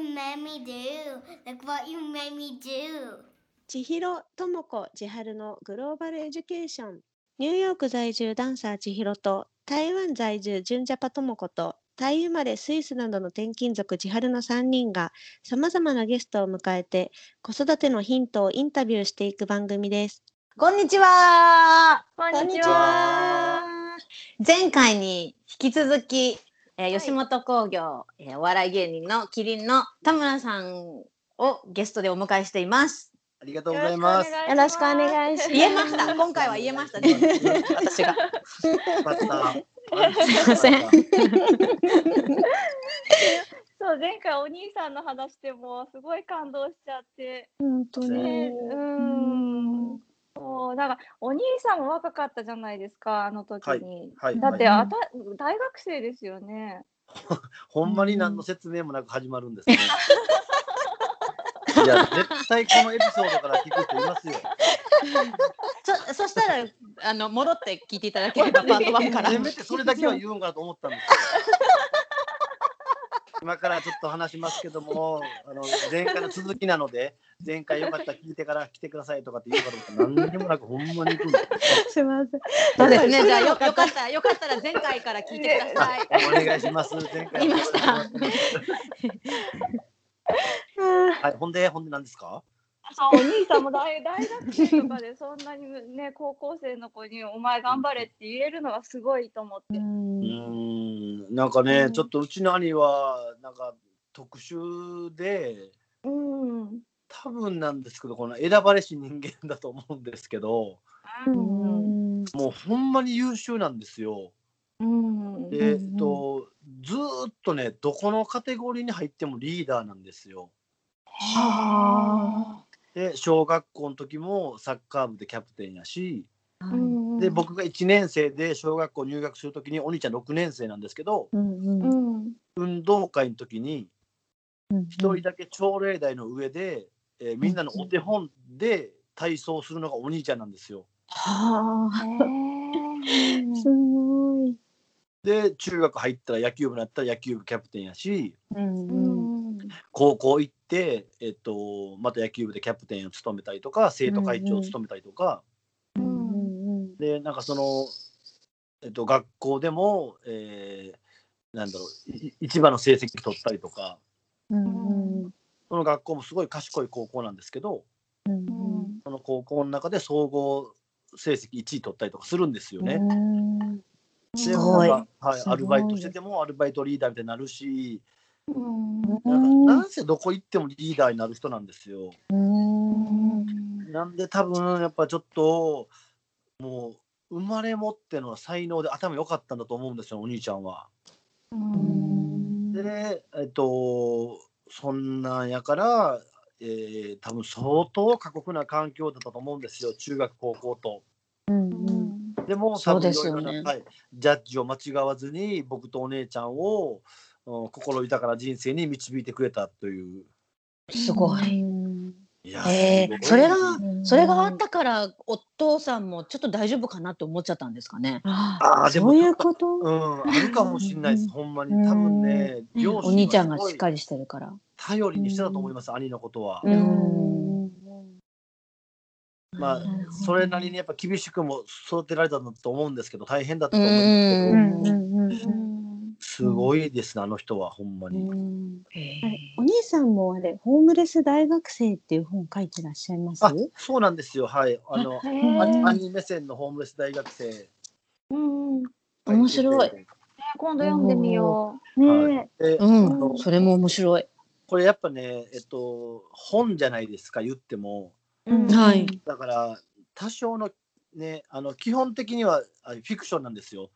what you made me do? Look what you made me do? 千尋智子千春のグローバルエデュケーションニューヨーク在住ダンサー千尋と台湾在住純ジャパ智子とタイ生まれスイスなどの転勤族千春の3人がさまざまなゲストを迎えて子育てのヒントをインタビューしていく番組です。こんにちは。こんにちは。前回に引き続き、えーはい吉本興業、えーお笑い芸人のキリンの田村さんをゲストでお迎えしています。ありがとうございます。よろしくお願いします言えました。今回は言えましたね。私が。すいませんそう前回お兄さんの話でもすごい感動しちゃって、本当ねね、うーん。そうなんかお兄さんも若かったじゃないですかあの時に。はい。だって、はいあた大学生ですよね。ほんまに何の説明もなく始まるんですね。いや、絶対このエピソードから聞く人いますよ。そそしたらあの戻って聞いていただければパート1から。せめてそれだけは言うんかなと思ったんですよ。今からちょっと話しますけども、あの前回の続きなので、前回よかったら聞いてから来てくださいとかって言うかと思ったら何にもなくほんまに行くんですすみません。そうですね。じゃあよよかったらよかったら前回から聞いてください。お願いします。前回言いました はい、ほんで、ほんで何ですか？お兄さんも大大学生とかでそんなにね 高校生の子にお前頑張れって言えるのはすごいと思って。うーんなんかね、うんちょっとうちの兄はなんか特殊でうん。多分なんですけどこの選ばれし人間だと思うんですけどうん。もうほんまに優秀なんですよ。うん。で、えっとずーっとねどこのカテゴリーに入ってもリーダーなんですよ。はで小学校の時もサッカー部でキャプテンやしあ。うんで僕が1年生で小学校入学する時にお兄ちゃん6年生なんですけどうん。運動会の時にうん一人だけ朝礼台の上で、えーみんなのお手本で体操するのがお兄ちゃんなんですよ。はあ、へすごい。で中学入ったら野球部になったら野球部キャプテンやしうんーうんうん。高校行って、えっと、また野球部でキャプテンを務めたりとか生徒会長を務めたりとか、でなんかその、えっと、学校でも、えーなんだろうい一番の成績取ったりとか。その学校もすごい賢い高校なんですけどその高校の中で総合成績1位取ったりとかするんですよね。すごい。はい、アルバイトしててもアルバイトリーダーみたいになるしうんなんかなんせどこ行ってもリーダーになる人なんですよ。うんなんで多分やっぱちょっともう生まれ持っての才能で頭良かったんだと思うんですよお兄ちゃんは。うんでえっとそんなんやから、えー多分相当過酷な環境だったと思うんですよ中学高校と。うんでも多分いですよねろいろな、はい、ジャッジを間違わずに僕とお姉ちゃんをうん心豊かな人生に導いてくれたという。すごい。いやそれがうんそれがあったからお父さんもちょっと大丈夫かなって思っちゃったんですかね。ああーでもそういうこと？うん、あるかもしれないです、ほんまに。多分ね、両親お兄ちゃんがしっかりしてるから。頼りにしてたと思います、兄のことは。うんまあそれなりにやっぱ厳しくも育てられたんだと思うんですけど、大変だったとう思うんですけど、すごいですね、あの人は、ほんまに。お兄さんもあれホームレス大学生っていう本書いてらっしゃいます？あ、そうなんですよ、はい。あの、アニメ線のホームレス大学生。うん面白い。今度読んでみよねでうん、それも面白い。これやっぱね、えっと、本じゃないですか、言っても。う。うんはいだから、多少のね、あの基本的にはあフィクションなんですよ。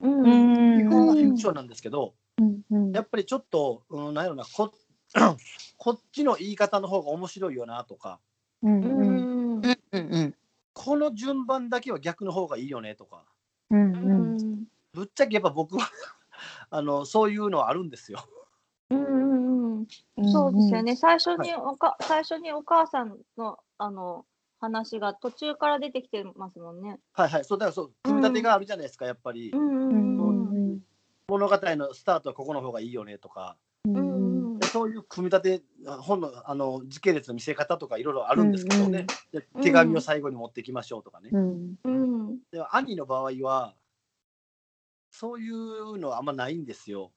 うん。うん基本はフィクションなんですけど、うんうん。やっぱりちょっと、うん、なんやろなこ、こっちの言い方の方が面白いよなとか、うんううん。んうんうん。この順番だけは逆の方がいいよねとか、うんううん。んぶっちゃけやっぱ僕は あのそういうのはあるんですよ。うんうんうん。そうですよね。最初におか、最初にお母さんのあの話が途中から出てきてますもんね。はいはい、そうだからそう。組み立てがあるじゃないですか、やっぱり。うんううんんうんうん。物語のスタートはここの方がいいよねとか、うんうんでそそういう組み立て本のあの時系列の見せ方とかいろいろあるんですけどね、で手紙を最後に持ってきましょうとかね。うんうん。でも兄の場合はそういうのはあんまないんですよ。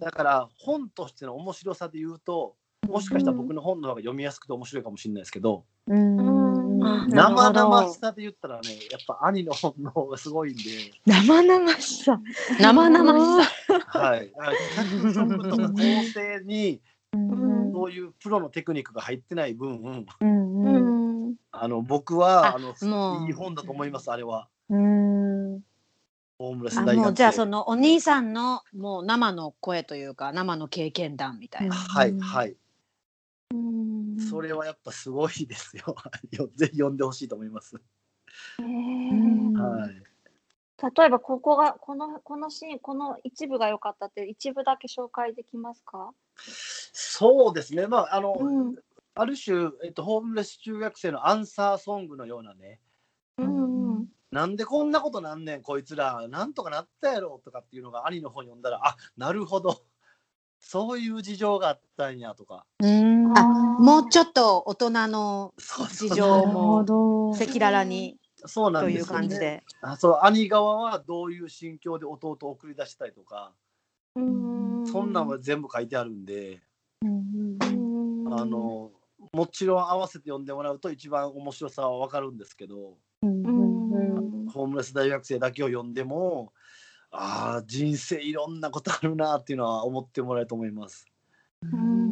だから本としての面白さで言うともしかしたら僕の本の方が読みやすくて面白いかもしれないですけど、うん生々しさで言ったらねやっぱ兄の本の方がすごいんで、生々しさ。生々しさ。はい、あ脚色とか構成にうんそういうプロのテクニックが入ってない分うんううんん。あの僕はああのいい本だと思いますあれは。うんホームレスあ大学生もうじゃあそのお兄さんのもう生の声というか生の経験談みたいな。はいはい、うん。それはやっぱすごいですよ。よぜひ読んでほしいと思います。はい。例えばここがこのこのシーンこの一部が良かったって一部だけ紹介できますか？そうですね。まああの、うんある種えっとホームレス中学生のアンサーソングのようなね。うんうんなんでこんなことなんねんこいつらなんとかなったやろとかっていうのが兄の本読んだらあなるほどそういう事情があったんやとか。うん。あもうちょっと大人の事情もど。赤裸々にそうなんというですよね。感じで。あそう兄側はどういう心境で弟を送り出したりとか、うん。そんなんは全部書いてあるんで、うん。うんあのもちろん合わせて読んでもらうと一番面白さは分かるんですけど。うん。うん。ホームレス大学生だけを読んでもああ人生いろんなことあるなっていうのは思ってもらえると思います。うん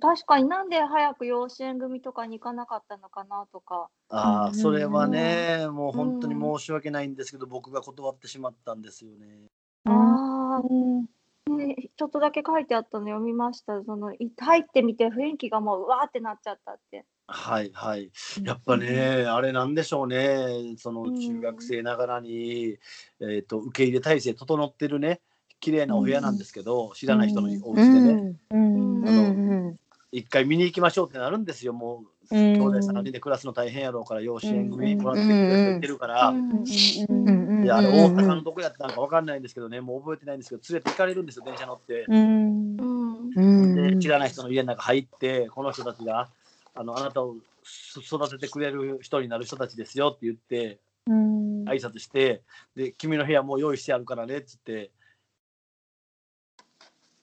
確かになんで早く養子縁組とかに行かなかったのかなとか。ああ、うんそれはね、もう本当に申し訳ないんですけど、僕が断ってしまったんですよね。ああ、ね、ちょっとだけ書いてあったの読みました。そのい入ってみて雰囲気がもううわーってなっちゃったって。はいはい。やっぱね、あれなんでしょうね、そのうん中学生ながらに、えっと受け入れ体制整ってるね、綺麗なお部屋なんですけど、知らない人のお家でね、うん。うん。うん一回見に行きましょうってなるんですよ、もう、うん。兄弟3人で暮らすの大変やろうから、養子縁組もらってくれてるから、うんうんうんであれ大阪のどこやったんか分かんないんですけどね、もう覚えてないんですけど、連れて行かれるんですよ、電車乗って。うん。うん。うん。で知らない人の家の中入ってこの人たちがあのあなたをす育ててくれる人になる人たちですよって言ってうん。挨拶してで君の部屋もう用意してあるからねっつって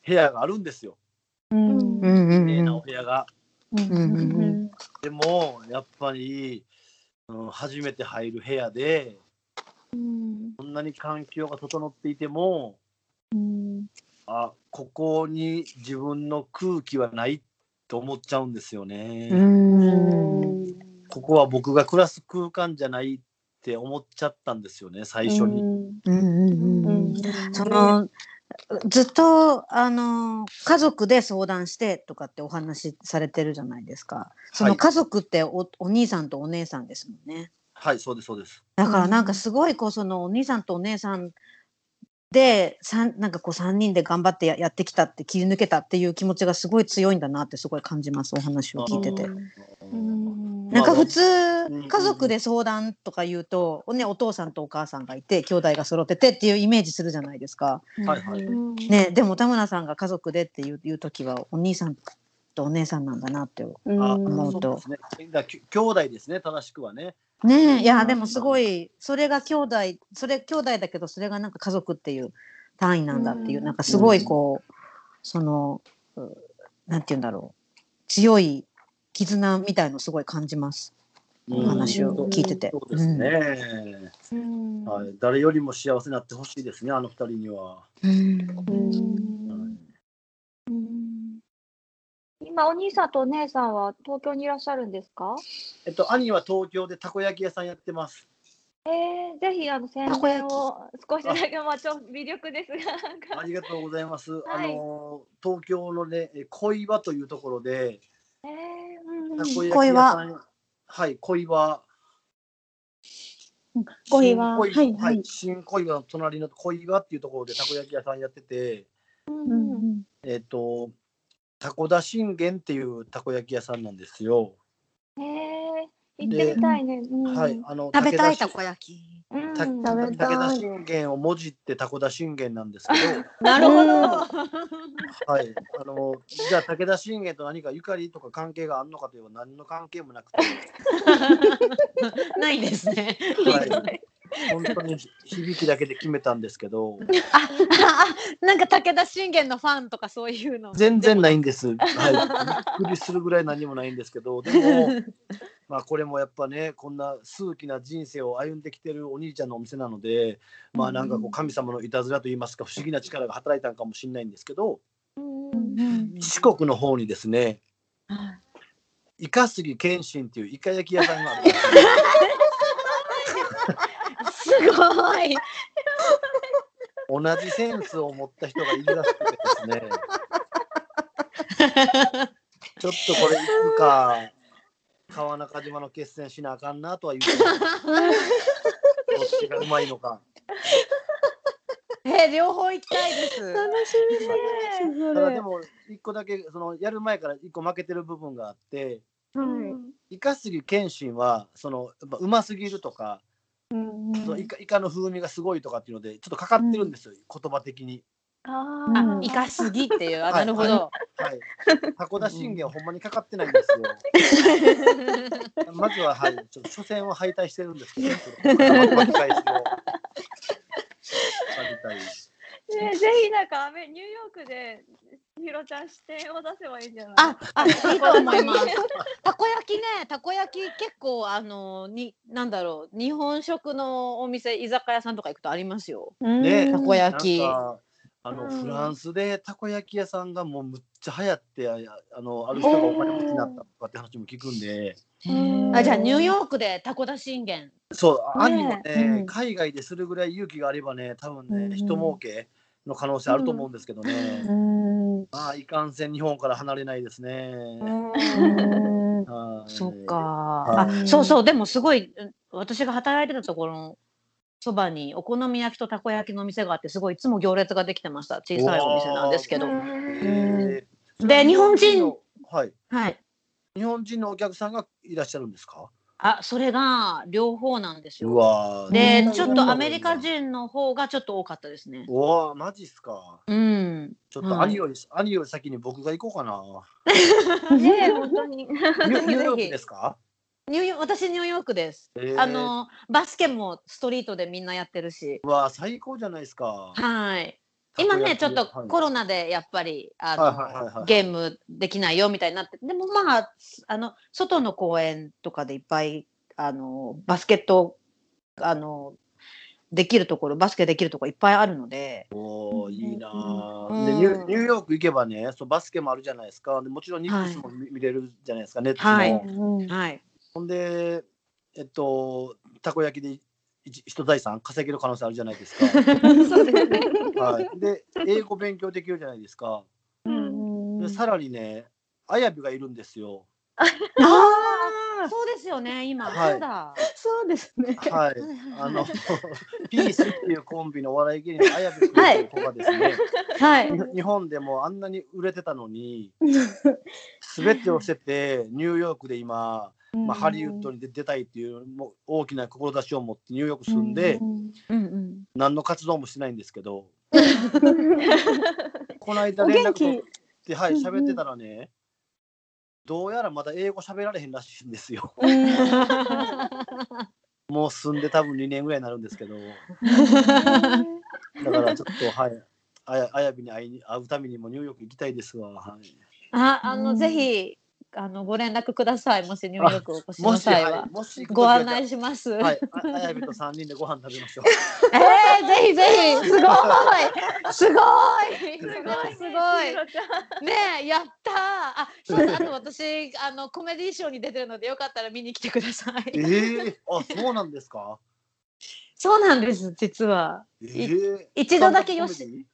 部屋があるんですよ。うん。うんうん綺麗なお部屋が。うん。でもやっぱり、うん、初めて入る部屋でうん。こんなに環境が整っていてもうん。あここに自分の空気はないと思っちゃうんですよね。うんここは僕が暮らす空間じゃないって思っちゃったんですよね最初に。うんうんうんそのずっとあの家族で相談してとかってお話しされてるじゃないですか。その家族っておお兄さんとお姉さんですもんね。はいそうですそうです。だからなんかすごいこうそのお兄さんとお姉さんで三なんかこう3人で頑張ってややってきたって切り抜けたっていう気持ちがすごい強いんだなってすごい感じますお話を聞いてて。うんなんか普通ん家族で相談とか言うと、ね、お父さんとお母さんがいて兄弟が揃っててっていうイメージするじゃないですか。はいはいうんね、でも田村さんが家族でっていういう時はお兄さんとお姉さんなんだなってあ思うとそうですね。だき兄弟ですね正しくはね。ねえいやでもすごいそれが兄弟それ兄弟だけどそれがなんか家族っていう単位なんだっていう、うん。なんかすごいこうそのうなんて言うんだろう。強い絆みたいのすごい感じます。お話を聞いてて。そうですね、うん。はい。誰よりも幸せになってほしいですねあの二人には。うん。うん今お兄さんとお姉さんは東京にいらっしゃるんですか？えっと兄は東京でたこ焼き屋さんやってます。えー、ぜひあの宣伝を少しだけまあちょ微力ですが。ありがとうございます。はい。あの東京のねえ小岩というところでえーうんたこうん焼き屋さんはい小岩。小岩。はいはい。新小岩の隣の小岩っていうところでたこ焼き屋さんやってて、うんうん。えっ、と、たこだ信玄っていうたこ焼き屋さんなんですよ。えー、行ってみたいね。うん、はい、あの食べたいたこ焼き。うんたうん武田信玄をもじってタコ田信玄なんですけど、なるほど。はい、あのじゃあ武田信玄と何かゆかりとか関係があるのかといえば何の関係もなくて、ないですね。はい、本当に 響きだけで決めたんですけど、あ、あなんか武田信玄のファンとかそういうの。全然ないんです。はい、びっくりするぐらい何もないんですけど、でも、まあこれもやっぱね、こんな数奇な人生を歩んできてるお兄ちゃんのお店なので、まあなんかこう神様のいたずらといいますか不思議な力が働いたのかもしれないんですけど、四国の方にですね、イカスギ謙信っていうイカ焼き屋さんがある。んで。すごい。同じセンスを持った人がいるらしくてですね。ちょっとこれ行くか川中島の決戦しなあかんなとは言ってます。どっちがうまいのか。え、両方行きたいです。楽しみです。ただでも一個だけそのやる前から一個負けてる部分があって、イカスギ謙信はそのやっぱうますぎるとか、そのイカイカの風味がすごいとかっていうのでちょっとかかってるんですよ、言葉的に。ああー、イカすぎっていう、あ、はいなるほど。はい。箱田信玄はほんまにかかってないんですよ。まずははい、ちょっと初戦は敗退してるんですけど、巻き返しを。されたり。ねぜひなんかアメニューヨークでひろちゃん視点を出せばいいんじゃない？あ、あ、いいと思います。たこ焼きね、たこ焼き結構あのになんだろう、日本食のお店居酒屋さんとか行くとありますよ。ね。たこ焼き。あの、うん。フランスでたこ焼き屋さんがもうむっちゃ流行ってああのある人がお金持ちになったとかって話も聞くんで。うんあ、じゃあニューヨークでたこだ信玄。そう兄もね、うん海外でするぐらい勇気があればね多分ね、うん。人儲けの可能性あると思うんですけどね、うん。まあいかんせん日本から離れないですね、そっか。はい。あ、そうそう、でもすごい、うん私が働いてたところのそばにお好み焼きとたこ焼きの店があって、すごいいつも行列ができてました。小さいお店なんですけど。えーで日本人。の？はい。はい。日本人のお客さんがいらっしゃるんですか？あ、それが両方なんですうよ。でう、んちょっとアメリカ人の方がちょっと多かったですね。うわーマジっすかうん。ちょっとはい兄より、兄より先に僕が行こうかな。ね本当に。ニューヨークですか？ニューヨ私ニューヨークです。えーあのバスケもストリートでみんなやってるし。うわ最高じゃないですか。はい。今ねちょっとコロナナでやっぱりあの、はいはいはいはい。ゲームできないよみたいになってでもまああの外の公園とかでいっぱいあのバスケットあのできるところバスケできるところいっぱいあるので。おーいいなー、うん。でニューニューヨーク行けばね、そうバスケもあるじゃないですか。でもちろんニックスも見,、見れるじゃないですか。ネットも。はい。うん。はいほんでえっとたこ焼きで一一財産稼げる可能性あるじゃないですか。そうですね。はい。で英語勉強できるじゃないですか。うんでさらにね、あやびがいるんですよ。ああそうですよね今、はいそうだそうですね。はい。あの ピースっていうコンビのお笑い芸人のあやび君という子がですね。はいに日本でもあんなに売れてたのに 全てを捨ててニューヨークで今、まあ、ハリウッドに出出たいっていうもう大きな志を持ってニューヨーク住んで、うんうん何の活動もしてないんですけど この間連絡取ってはい喋ってたらねどうやらまだ英語喋られへんらしいんですよ。もう住んで多分2年ぐらいになるんですけど。だからちょっとはい。あやあやびに会いに会うためにもニューヨーク行きたいですわ。はい。ああの、ぜひあのご連絡ください。もしニューヨークお越しの際は。はい、もしご案内します。はい、ああやびと三人でご飯食べましょう。えー、ぜひぜひ。すごい。すごい。すごい。すごい。ねえやったー。あそうだあと私 あのコメディーショーに出てるのでよかったら見に来てくださえい。えあ、そうなんですか？そうなんです実は。ええ一度だけよしスタンドアップコメディ？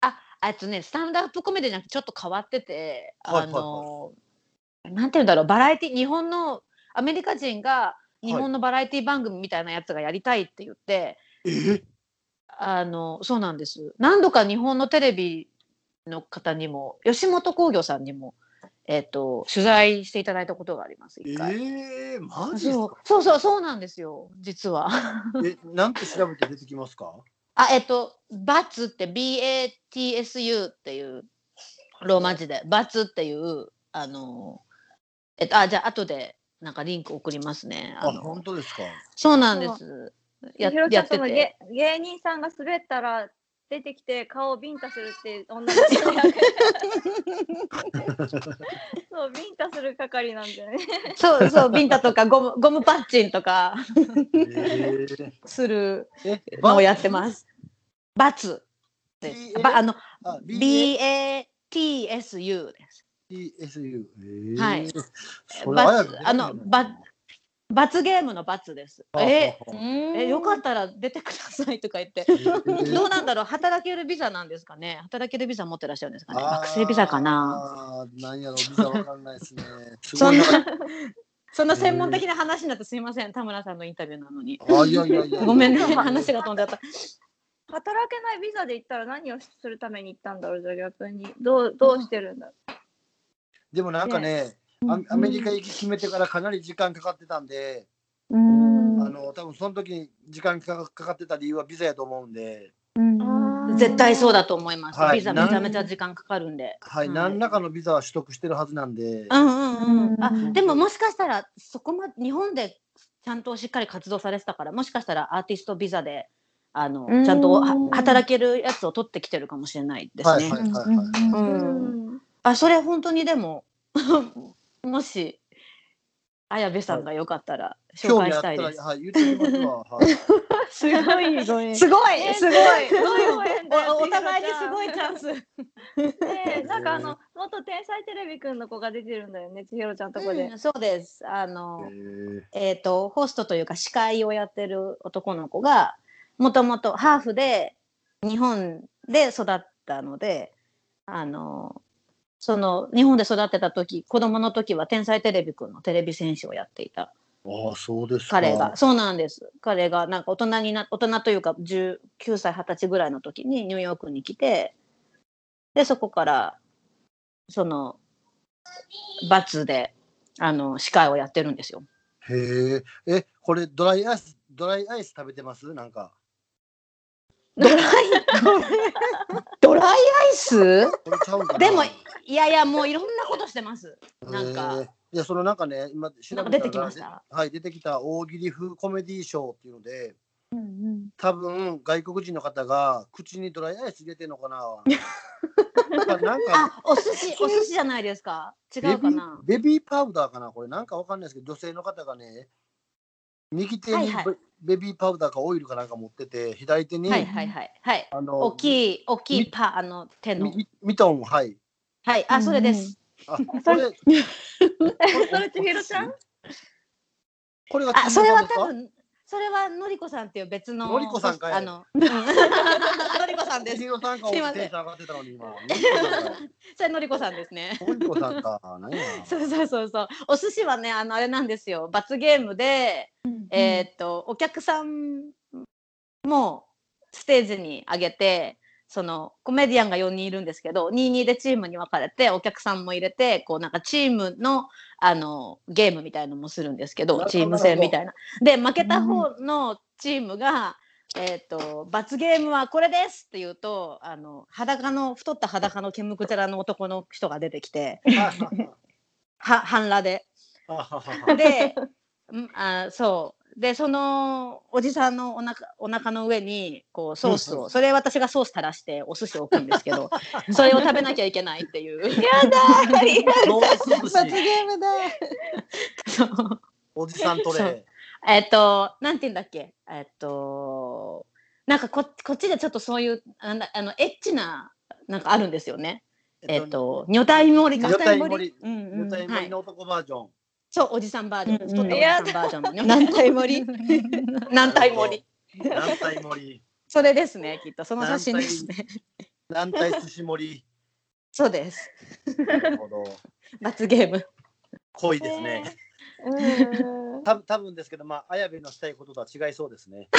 ああとねスタンドアップコメディじゃなくてちょっと変わってて、はいはいはい。あのなんていうんだろうバラエティ日本のアメリカ人が日本のバラエティ番組みたいなやつがやりたいって言って、え？あのそうなんです何度か日本のテレビの方にも吉本興業さんにもえっ、と取材していただいたことがあります。え一回。えマジですそうか。そうそうそうなんですよ実は。え、なんて調べて出てきますか？あえっ、とバツって BATSU っていうローマ字でバツっていうあのえっとあじゃあ後でなんかリンク送りますね。あ、あの本当ですか？そうなんです。やひろちゃんそのやってて。芸芸人さんが滑ったら出てきて顔をビンタするって女の子 そうビンタする係なんだよね。そうそうビンタとかゴムゴムパッチンとかえするええ、のをやってます。バツ？です。あのあ、BATSU です。BSU。ええはい。それあのバ罰ゲームの罰です。あえああえよかったら出てくださいとか言って。どうなんだろう？働けるビザなんですかね？働けるビザ持ってらっしゃるんですかね？学生ビザかな？あーなんやろ、ビザわかんないですね。すそんな。そんな専門的な話になってすいません田村さんのインタビューなのに。あ、いやいやいや。ごめんね話が飛んじゃった。働けないビザで行ったら何をするために行ったんだろうじゃあ逆にどうどうしてるんだろでもなんかね、アアメリカ行き決めてからかなり時間かかってたんで、う。うんあの多分その時に時間かかってた理由はビザやと思うんで、絶対そうだと思います。はいビザめちゃめちゃ時間かかるんで。はい、はい何らかのビザは取得してるはずなんで、うんうんうん。あうんでももしかしたらそこま日本でちゃんとしっかり活動されてたからもしかしたらアーティストビザであのうんちゃんとは働けるやつを取ってきてるかもしれないですね。はいはいはいはい。うんあそれ本当にでも もし綾部さんがよかったら紹介したいです。はい、言ってすわ。はい、すごいすごいすごいすごいご縁だよおお互いにすごいチャンス。ねなんかあの元天才テレビくんの子が出てるんだよね千尋ちゃんとこでうん、そうです。あのえ、っ、と、ホストというか司会をやってる男の子が、もともとハーフで日本で育ったので、あの、その日本で育ってた時、子供の時は天才テレビくんのテレビ選手をやっていたああ、そうですか。彼が、そうなんです。彼がなんか大人にな、大人というか19歳、20歳ぐらいの時にニューヨークに来て、で、そこから、その、バツで、あの、司会をやってるんですよ。へえ、え、これドライアイス、ドライアイス食べてます？なんか。ドライ、ドライアイス？でも、いやいや、もういろんなことしてます。なんか。へえいや、そのなんかね、今調べたらなんか出てきました。はい、出てきた大喜利風コメディーショーっていうので、多分外国人の方が口にドライアイス入れてんのかな。なんかあ、お寿司、お寿司じゃないですか？違ベビーうかな？ベビーパウダーかな？これ。なんかわかんないですけど女性の方がね右手にベ,、はいはいベビーパウダーかオイルかなんか持ってて左手に、はいはいはい。はい。あの大きい、大きいみパ、あの、手のミトンはいはい、あ、それです。あ それそれ千尋ちゃん？これがあ、それは多分、それはのりこさんっていう別の。のりこさんかいあの、う んのりこさんです千。尋さんかすいませんテンション上がってたのに今 それのりこさんですね。のりこさんか何や そうそうそうそう。お寿司はね、あの、あれなんですよ。罰ゲームで、えーっと、お客さんもステージに上げて、そのコメディアンが4人いるんですけど、2-2でチームに分かれて、お客さんも入れて、こうなんかチームのあのゲームみたいのもするんですけど、チーム戦みたいな。で、負けた方のチームが、えーっと、罰ゲームはこれですって言うと、あの、裸の、太った裸の煙くちゃらの男の人が出てきて、は、半裸で。で、うんあそう。で、そのおじさんのお腹お腹の上にこうソースを、それ私がソース垂らしてお寿司を置くんですけど、それを食べなきゃいけないっていう。ノース寿罰司ゲームだ。そう。おじさんトレそう。えっと、なんて言うんだっけ？えっと、なんかここっちでちょっとそういう、なんだあの、エッチな、なんかあるんですよね。えっと、女体盛りか。女体盛り。うんうん。女体はい盛りの男バージョンそう、おじさんバージョン。太ったおじさんバージョンのね。何体盛り？何体盛り？何体盛り？それですね、きっと。その写真ですね。何体寿司盛り？そうです。なるほど罰ゲーム。濃いですねうんた多分ですけどまあ綾部のしたいこととは違いそうですね。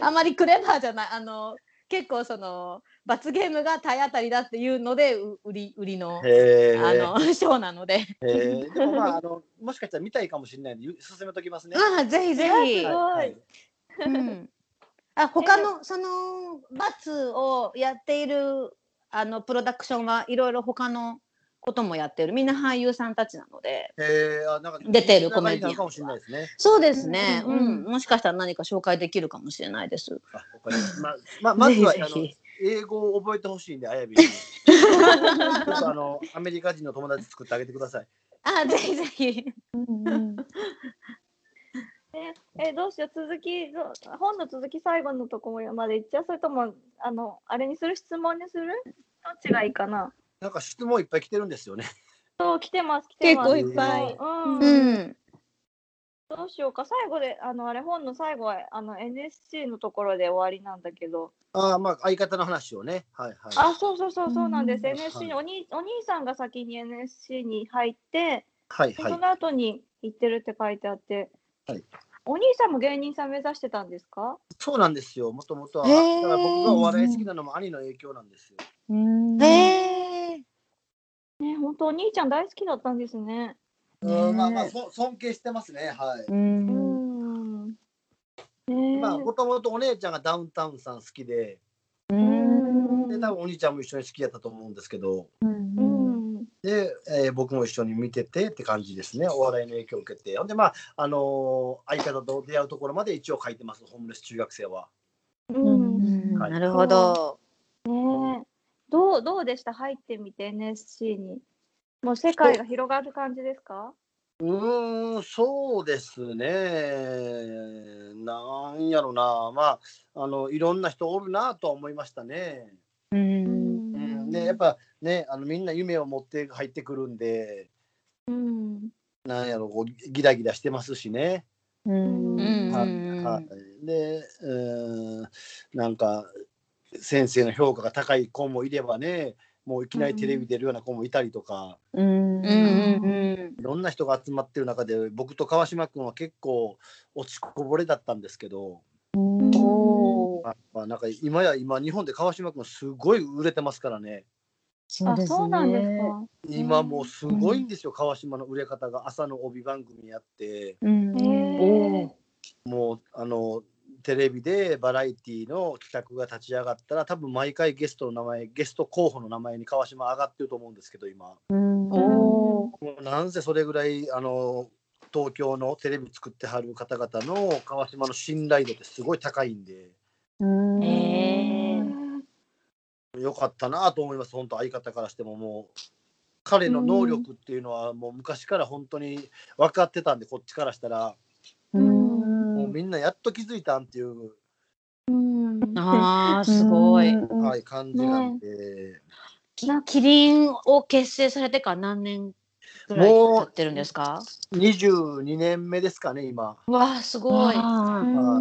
あまりクレバーじゃない。あの、結構その罰ゲームが体当たりだっていうのでう売り売りの。あの ショーなので。でもまああのもしかしたら見たいかもしれないんでゆ進めときますね。ああぜひぜひ。すごいはいうん、あ他のその罰をやっているあのプロダクションはいろいろ他のこともやってる。みんな俳優さんたちなので。へえ。あなんか出てるコメディアンなかもしれないですね。そうですね、ううん。んもしかしたら何か紹介できるかもしれないです。あわかりましたまあまあまずはあのぜひ。英語を覚えてほしいんであやびに。ちょっとあのアメリカ人の友達作ってあげてください。あぜひぜひ。え、えどうしよう、続き、ど本の続き最後のところまでいっちゃう？それとも、あの、あれにする？質問にする？どっちがいいかな？なんか質問いっぱい来てるんですよね。そう、来てます、来てます。結構いっぱいうん。うん。どうしようか、最後で、あの、あれ、本の最後は、あの、NSC のところで終わりなんだけど。ああまあ相方の話をね。はいはい。あ、そうそうそう、そうなんです。うん NSC に、お兄、お兄さんが先に NSC に入って、はいはいでそ。の後に行ってるって書いてあって。はいお兄さんも芸人さん目指してたんですか？そうなんですよ。もともとは。だから僕がお笑い好きなのも兄の影響なんですよ。へえ。ね、本当お兄ちゃん大好きだったんですね。うんまあまあそ尊敬してますね。はい。うん。ねまあもともとお姉ちゃんがダウンタウンさん好きで、うんで多分お兄ちゃんも一緒に好きやったと思うんですけど、うん。で、えー僕も一緒に見ててって感じですね。お笑いの影響を受けて。ほんでまああのー相方と出会うところまで一応書いてます。ホームレス中学生は。うん。はいなるほど。ねどう、どうでした？入ってみて NSC に。もう世界が広がる感じですか？うーん、そうですね。なんやろな。まあ、あの、いろんな人おるなとは思いましたね。う。うんん、で、やっぱね、あの、みんな夢を持って入ってくるんで、うん。なんやろ、こうギラギラしてますしね。うん。はいはい、で、うん、なんか、先生の評価が高い子もいればね、もういきなりテレビ出るような子もいたりとか、うん。うん。いろんな人が集まってる中で、僕と川島君は結構落ちこぼれだったんですけど、おお。まあまあ、なんか今や今日本で川島君すごい売れてますからねあ、そうなんですか。今もうすごいんですよ、川島の売れ方が朝の帯番組やってうん。もうあのテレビでバラエティの企画が立ち上がったら多分毎回ゲストの名前ゲスト候補の名前に川島上がってると思うんですけど今。うん。おもうなんせそれぐらいあの東京のテレビ作ってはる方々の川島の信頼度ってすごい高いんで。うん。よかったなと思います、本当、相方からしても、もう、彼の能力っていうのは、もう昔から本当に分かってたんで、こっちからしたら、みんなやっと気づいたんっていう、うん。ああ、すごい。はい、感じなんで、きキリンを結成されてから何年ぐらい経ってるんですか？22年目ですかね、今。わあ、すごい。うん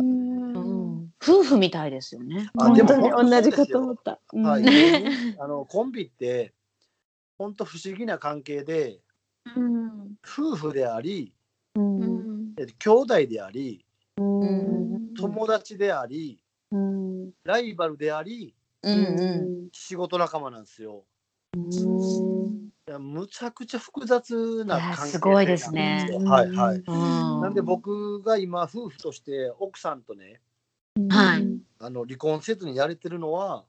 夫婦みたいですよね。あでも同じかと思った。はい、あのコンビって、本当不思議な関係で、うん。夫婦であり、うん兄弟であり、うん友達であり、うん。ライバルであり、うんう仕事仲間なんですよ。うん。いやむちゃくちゃ複雑な関係性すごいですねなんですよはいはい。なんで僕が今夫婦として奥さんとねはい。あの離婚せずにやれてるのは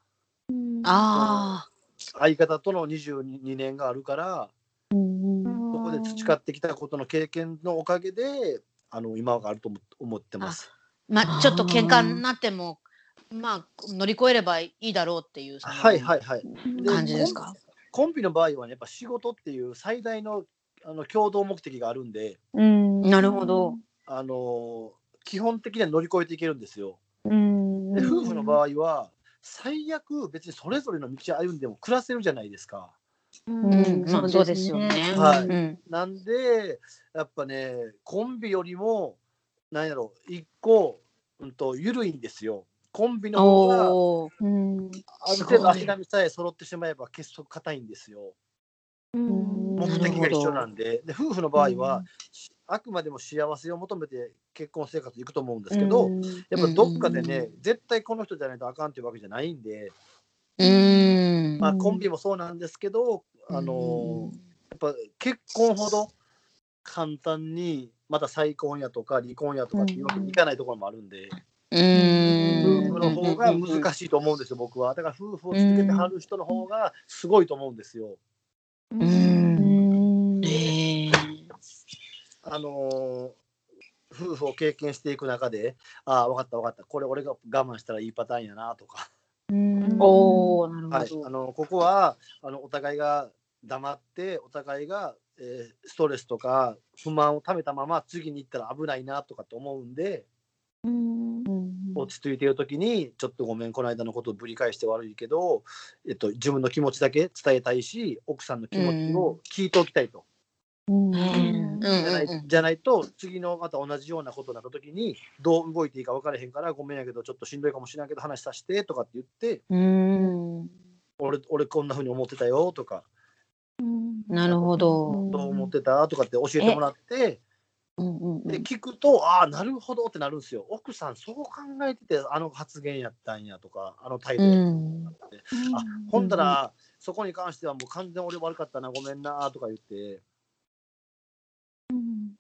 あ相方との22年があるからうん。そこで培ってきたことの経験のおかげであの今があると思思ってます。あ、まあちょっと喧嘩になっても、まあ乗り越えればいいだろうっていうはいはいはい。で感じですか？コンビの場合はねやっぱ仕事っていう最大のあの共同目的があるんでうんなるほど。あの基本的には乗り越えていけるんですよ。うんで夫婦の場合は最悪別にそれぞれの道歩んでも暮らせるじゃないですか。うん、まあそうですよね。はい。うん。なんでやっぱねコンビよりもなんやろ一個、うん、と緩いんですよ。コンビの方がある程度足並みさえ揃ってしまえば結束硬いんですよ。うん。目的が一緒なんで。で夫婦の場合は、あくまでも幸せを求めて結婚生活いくと思うんですけど、やっぱどっかでね、絶対この人じゃないとあかんっていうわけじゃないんで、うん。まあ、コンビもそうなんですけど、あのやっぱ結婚ほど簡単にまた再婚やとか離婚やとかっていうわけにいかないところもあるんで、うん。夫婦の方が難しいと思うんですよ、僕は。だから夫婦を続けてはる人の方がすごいと思うんですよ。うん。ええ。あのー夫婦を経験していく中で、ああ、分かった分かった、これ俺が我慢したらいいパターンやなとか、おお、なるはいほど。あのここはあのお互いが黙って、お互いが、えーストレスとか不満をためたまま次に行ったら危ないなとかって思うんで、落ち着いている時に、ちょっとごめん、この間のことをぶり返して悪いけど、えっと、自分の気持ちだけ伝えたいし、奥さんの気持ちを聞いておきたいと。うんじゃないじゃないと、次のまた同じようなことになった時に、どう動いていいか分からへんから、ごめんやけど、ちょっとしんどいかもしれないけど、話させてとかって言って、うん。俺、俺こんなふうに思ってたよとか、なるほど。どう思ってた？とかって教えてもらって、うんうんで聞くと、ああ、なるほどってなるんですよ。奥さん、そう考えてて、あの発言やったんやとか、あの態度やったんやあほんだら、そこに関してはもう完全に俺悪かったな、ごめんなとか言って、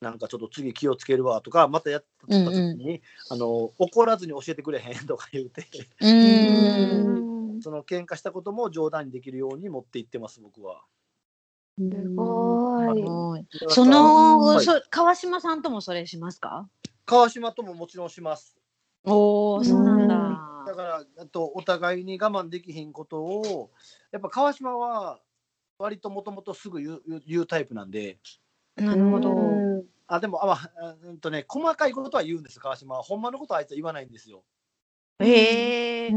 なんかちょっと次気をつけるわとか、またやった時に、あの怒らずに教えてくれへんとか言って、うん。その喧嘩したことも冗談にできるように持っていってます、僕は。すごい。はいその、はいそ川島さんともそれしますか？川島とももちろんします。おお、そうなんだ。だから、あとお互いに我慢できひんことを、やっぱ川島は割ともともとすぐ言う言う言うタイプなんで、なるほど。あでもあ、まうんとね、細かいことは言うんです、川島は。ほんまのことはあいつは言わないんですよ。へえ。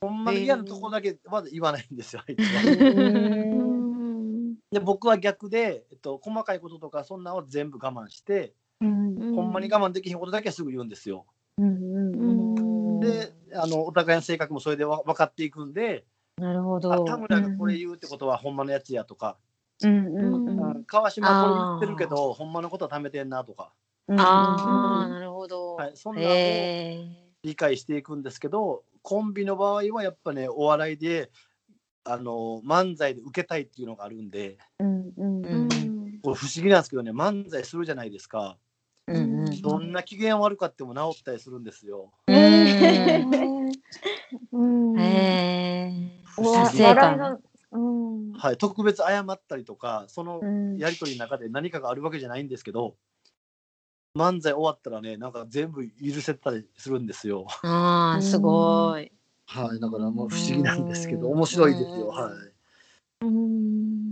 ほんまに嫌なところだけまだ言わないんですよ、あいつは。で僕は逆で、えっと、細かいこととかそんなのを全部我慢して、ほんまに我慢できひんことだけはすぐ言うんですよ。であのお互いの性格もそれでわ分かっていくんで、なるほあど。田村がこれ言うってことはほんまのやつやとか、うんうんうん。うん川島はこれ言ってるけど、ほんまのことは貯めてんなとか、ああ、なるほど。はい、そんなのをへえ。理解していくんですけど、コンビの場合はやっぱね、お笑いで、あの漫才で受けたいっていうのがあるんで、うんこれ不思議なんですけどね、漫才するじゃないですか。うんうん。どんな機嫌悪かっても治ったりするんですよ。うんへえ。おわ達成感。笑いのうんはい、特別謝ったりとか、そのうんやりとりの中で何かがあるわけじゃないんですけど、漫才終わったらね、なんか全部許せたりするんですよ。ああ、すごい。はい、だからもう不思議なんですけど、面白いですよ。はい。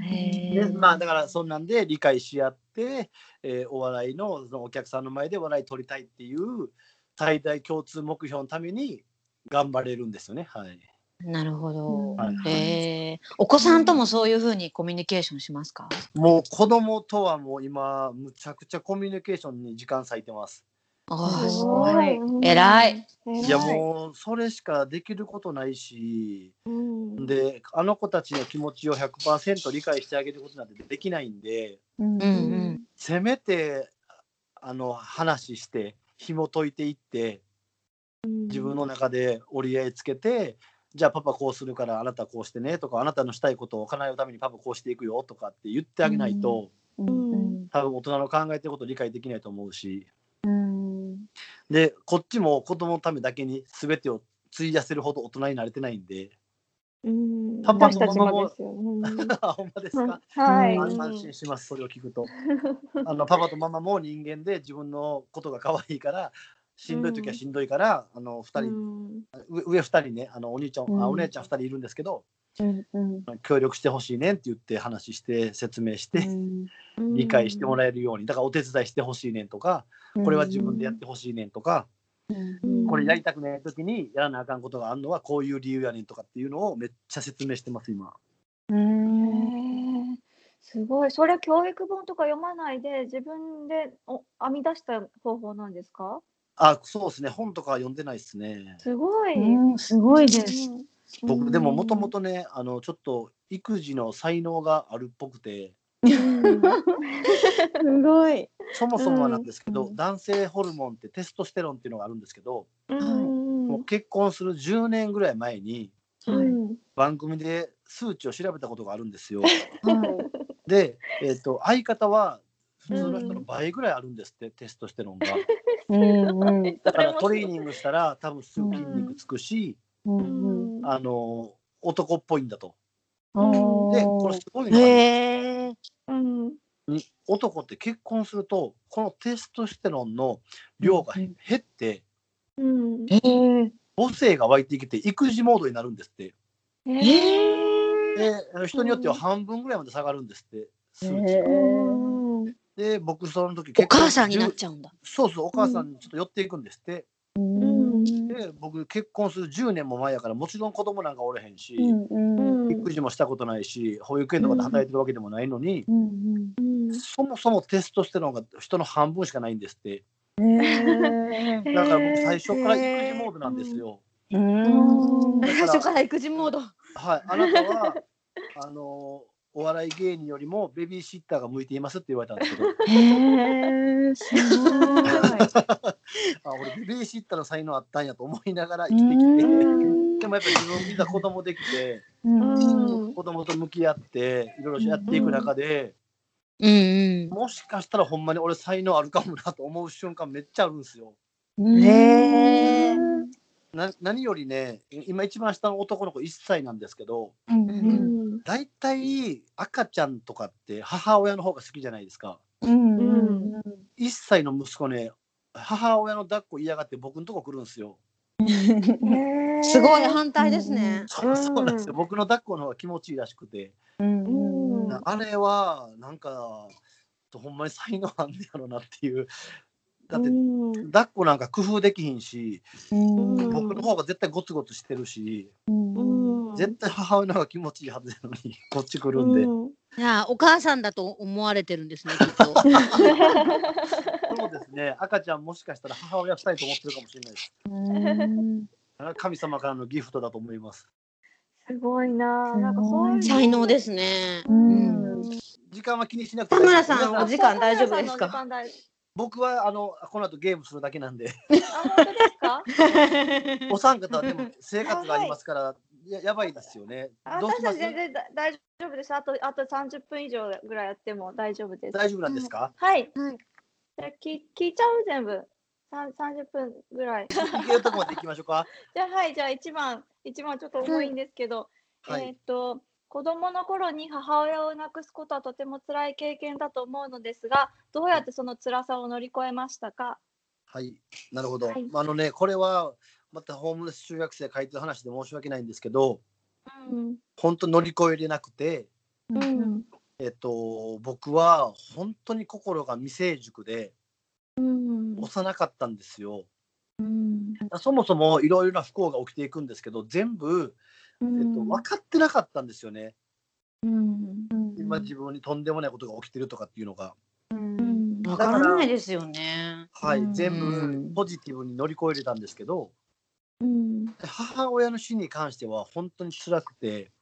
へえ。でまあだからそんなんで理解し合って、えーお笑いのそのお客さんの前で笑い取りたいっていう最大共通目標のために頑張れるんですよね。はい。なるほど。はえ。お子さんともそういうふうにコミュニケーションしますか？もう子供とはもう今むちゃくちゃコミュニケーションに時間割いてます。ああ、すすごい。ごい偉い。いやもうそれしかできることないし、うんであの子たちの気持ちを100%理解してあげることなんてできないんで、うんうん。せめてあの話して紐解いていって。自分の中で折り合いつけて、じゃあパパこうするからあなたこうしてねとかあなたのしたいことを叶えるためにパパこうしていくよとかって言ってあげないと、うん。多分大人の考えてることを理解できないと思うし。うん。でこっちも子供のためだけに全てを費やせるほど大人になれてないんで。うん。パパとママもも。うん。あほんまですか、はい。安安心しますそれを聞くと。あのパパとママも人間で自分のことが可愛いからしんどい時はしんどいから、あの2人、うん。上上2人ねあのお兄ちゃん、あお姉ちゃん2人いるんですけど協力してほしいねって言って話して説明して、理解してもらえるようにだからお手伝いしてほしいねんとか、これは自分でやってほしいねんとか、うん。これやりたくない時にやらなあかんことがあるのはこういう理由やねんとかっていうのをめっちゃ説明してます今。へー。すごい。それ教育本とか読まないで自分でお編み出した方法なんですか？あそうですね本とかは読んでないですね。すごい。うん、すごいです。うん僕でももともとねあのちょっと育児の才能があるっぽくて すごい。そもそもはなんですけど、うん男性ホルモンってテストステロンっていうのがあるんですけど、うんもう結婚する10年ぐらい前にうん番組で数値を調べたことがあるんですよ。はいで、えー、と相方は普通の人の倍ぐらいあるんですって、テストステロンが。うんうんだからトレーニングしたら多分すぐ筋肉つくし、うんうんあの男っぽいんだと。でこれすごいの男って結婚するとこのテストステロンの量が減ってうん。母性が湧いてきて育児モードになるんですって。え。で人によっては半分ぐらいまで下がるんですって数値へが。うんで僕その時お母さんになっ10ちゃうんだ。そうそうお母さんにちょっと寄っていくんですって。うんで僕結婚する10年も前やからもちろん子供なんかおれへんし、うん育児もしたことないし保育園とかで働いてるわけでもないのに、うんうんそもそもテストステロンが人の半分しかないんですってえ。だから僕最初から育児モードなんですよ。うん。だから最初から育児モード。はい、あなたはあのお笑い芸人よりもベビーシッターが向いていますって言われたんですけどへえ。すごい。あ俺ベビーシッターの才能あったんやと思いながら生きてきてうん でもやっぱり自分見た子供できてうん子供と向き合っていろいろやっていく中で、うんうん。もしかしたらほんまに俺才能あるかもなと思う瞬間めっちゃあるんですよ。へえ。な何よりね今一番下の男の子1歳なんですけどうん大体赤ちゃんとかって母親の方が好きじゃないですか。うん。うん。1歳の息子ね母親の抱っこ嫌がって僕のとこ来るんですよ。すごい反対ですね。そうそうなんですよ。僕の抱っこの方が気持ちいいらしくて、うんうん。あれはなんかほんまに才能あんねやろなっていうだってうん。抱っこなんか工夫できひんしうん。僕の方が絶対ゴツゴツしてるしうん。絶対母親の方が気持ちいいはずなのに こっち来るんで、うん。いやお母さんだと思われてるんですねきっと。そうですね。赤ちゃんもしかしたら母親したいと思ってるかもしれないです。神様からのギフトだと思います。すごいな。なんかそういう才能ですね。うん。時間は気にしなくて田村さん皆お時間大丈夫ですか？僕はあのこの後ゲームするだけなんであ、本当ですか？お三方はでも生活がありますからややばいですよね私たち全然だ大丈夫です。あと、あと30分以上ぐらいやっても大丈夫です。大丈夫なんですか、はい。はいじゃあ聞聞いちゃう？全部。さん30分ぐらい。いけるとこまで行きましょうか じゃあ、はい。じゃあ、一番、一番ちょっと重いんですけど、はいえーっと、子供の頃に母親を亡くすことはとても辛い経験だと思うのですが、どうやってその辛さを乗り越えましたか？はいなるほど、はいあのねこれはまたホームレス中学生書いてる話で申し訳ないんですけどうん。本当乗り越えれなくてうん。えっと僕は本当に心が未成熟でうん。幼かったんですよ。うん。そもそもいろいろな不幸が起きていくんですけど全部、うえっと、ん分かってなかったんですよね。うん。今自分にとんでもないことが起きてるとかっていうのが。うん。わからないですよね。はい、うん全部ポジティブに乗り越えれたんですけどうん。母親の死に関しては本当に辛くて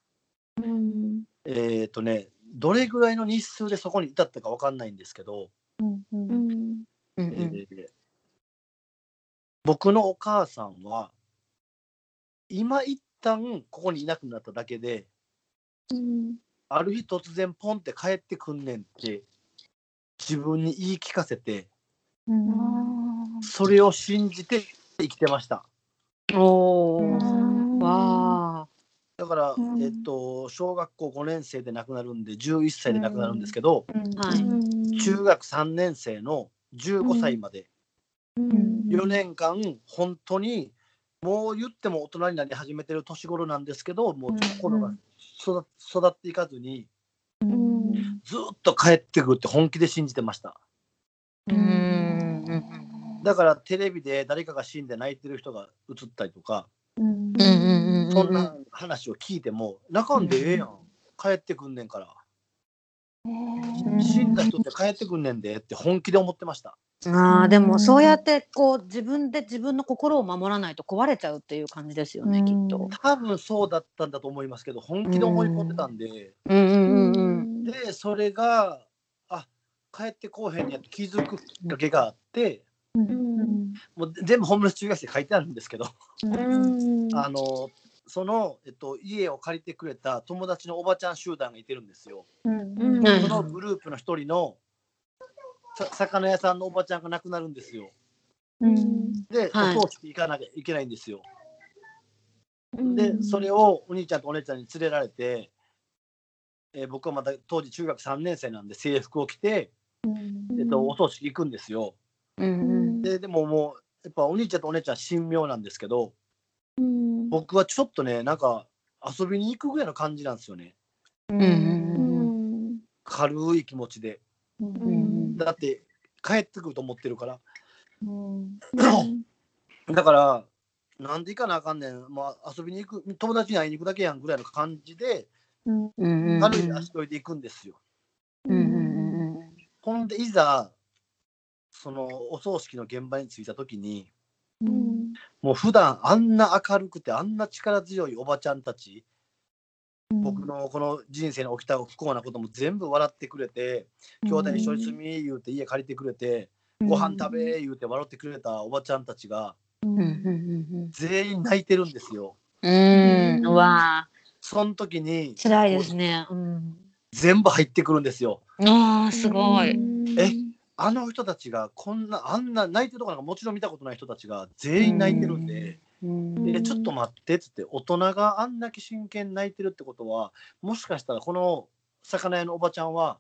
うん。えっ、とねどれぐらいの日数でそこに至ったか分かんないんですけど、うん。うんえー僕のお母さんは今一旦ここにいなくなっただけでうん。ある日突然ポンって帰ってくんねんって自分に言い聞かせてそれを信じて生きてました。おわあ。だから、うん。えっと小学校5年生で亡くなるんで11歳で亡くなるんですけど、はい。中学3年生の15歳まで。4年間本当にもう言っても大人になり始めてる年頃なんですけどもう心が育育っていかずにうん。ずっと帰ってくるって本気で信じてました。うん。だからテレビで誰かが死んで泣いてる人が映ったりとか。そんな話を聞いても泣かんでええやん。帰ってくんねんから死んだ人って帰ってくんねんでって本気で思ってました。ああ、でもそうやってこう自分で自分の心を守らないと壊れちゃうっていう感じですよね、きっと。多分そうだったんだと思いますけど本気で思い込んでたんで。うんうんうんうん。でそれがあ帰ってこうへんにやって気づくきっかけがあって。うん。もう全部ホームレス中学生書いてあるんですけど、うん。あのその、えっと、家を借りてくれた友達のおばちゃん集団がいてるんですよ。うんうんそのグループの一人のさ魚屋さんのおばちゃんが亡くなるんですよ。うんで、はいお葬式行かなきゃいけないんですよ。で、それをお兄ちゃんとお姉ちゃんに連れられて、えー僕はまだ当時中学3年生なんで制服を着て、えっと、お葬式行くんですよ。うんで、でももう、やっぱお兄ちゃんとお姉ちゃん神妙なんですけど、うん。僕はちょっとね、なんか遊びに行くぐらいの感じなんですよね。うん。うん。軽い気持ちで。うん。だって、帰ってくると思ってるから。うん。だから、なんで行かなあかんねん、まあ、遊びに行く、友達に会いに行くだけやんぐらいの感じで、うん。うん軽い足取りで行くんですよ。うん。うん。ほんで、いざ、そのお葬式の現場に着いたときに、もう普段あんな明るくて、あんな力強いおばちゃんたち、僕のこの人生に起きた不幸なことも全部笑ってくれて、兄弟一緒に住み言うて家借りてくれて、ご飯食べ言うて笑ってくれたおばちゃんたちが、うん。うん全員泣いてるんですよ。うん。うん。うわ。その時にー辛いですね。うん。全部入ってくるんですよ。あーすごい。えあの人たちがこんなあんな泣いてるとこなんかもちろん見たことない人たちが全員泣いてるんで、うん。でちょっと待ってっつって大人があんだけ真剣に泣いてるってことはもしかしたらこの魚屋のおばちゃんは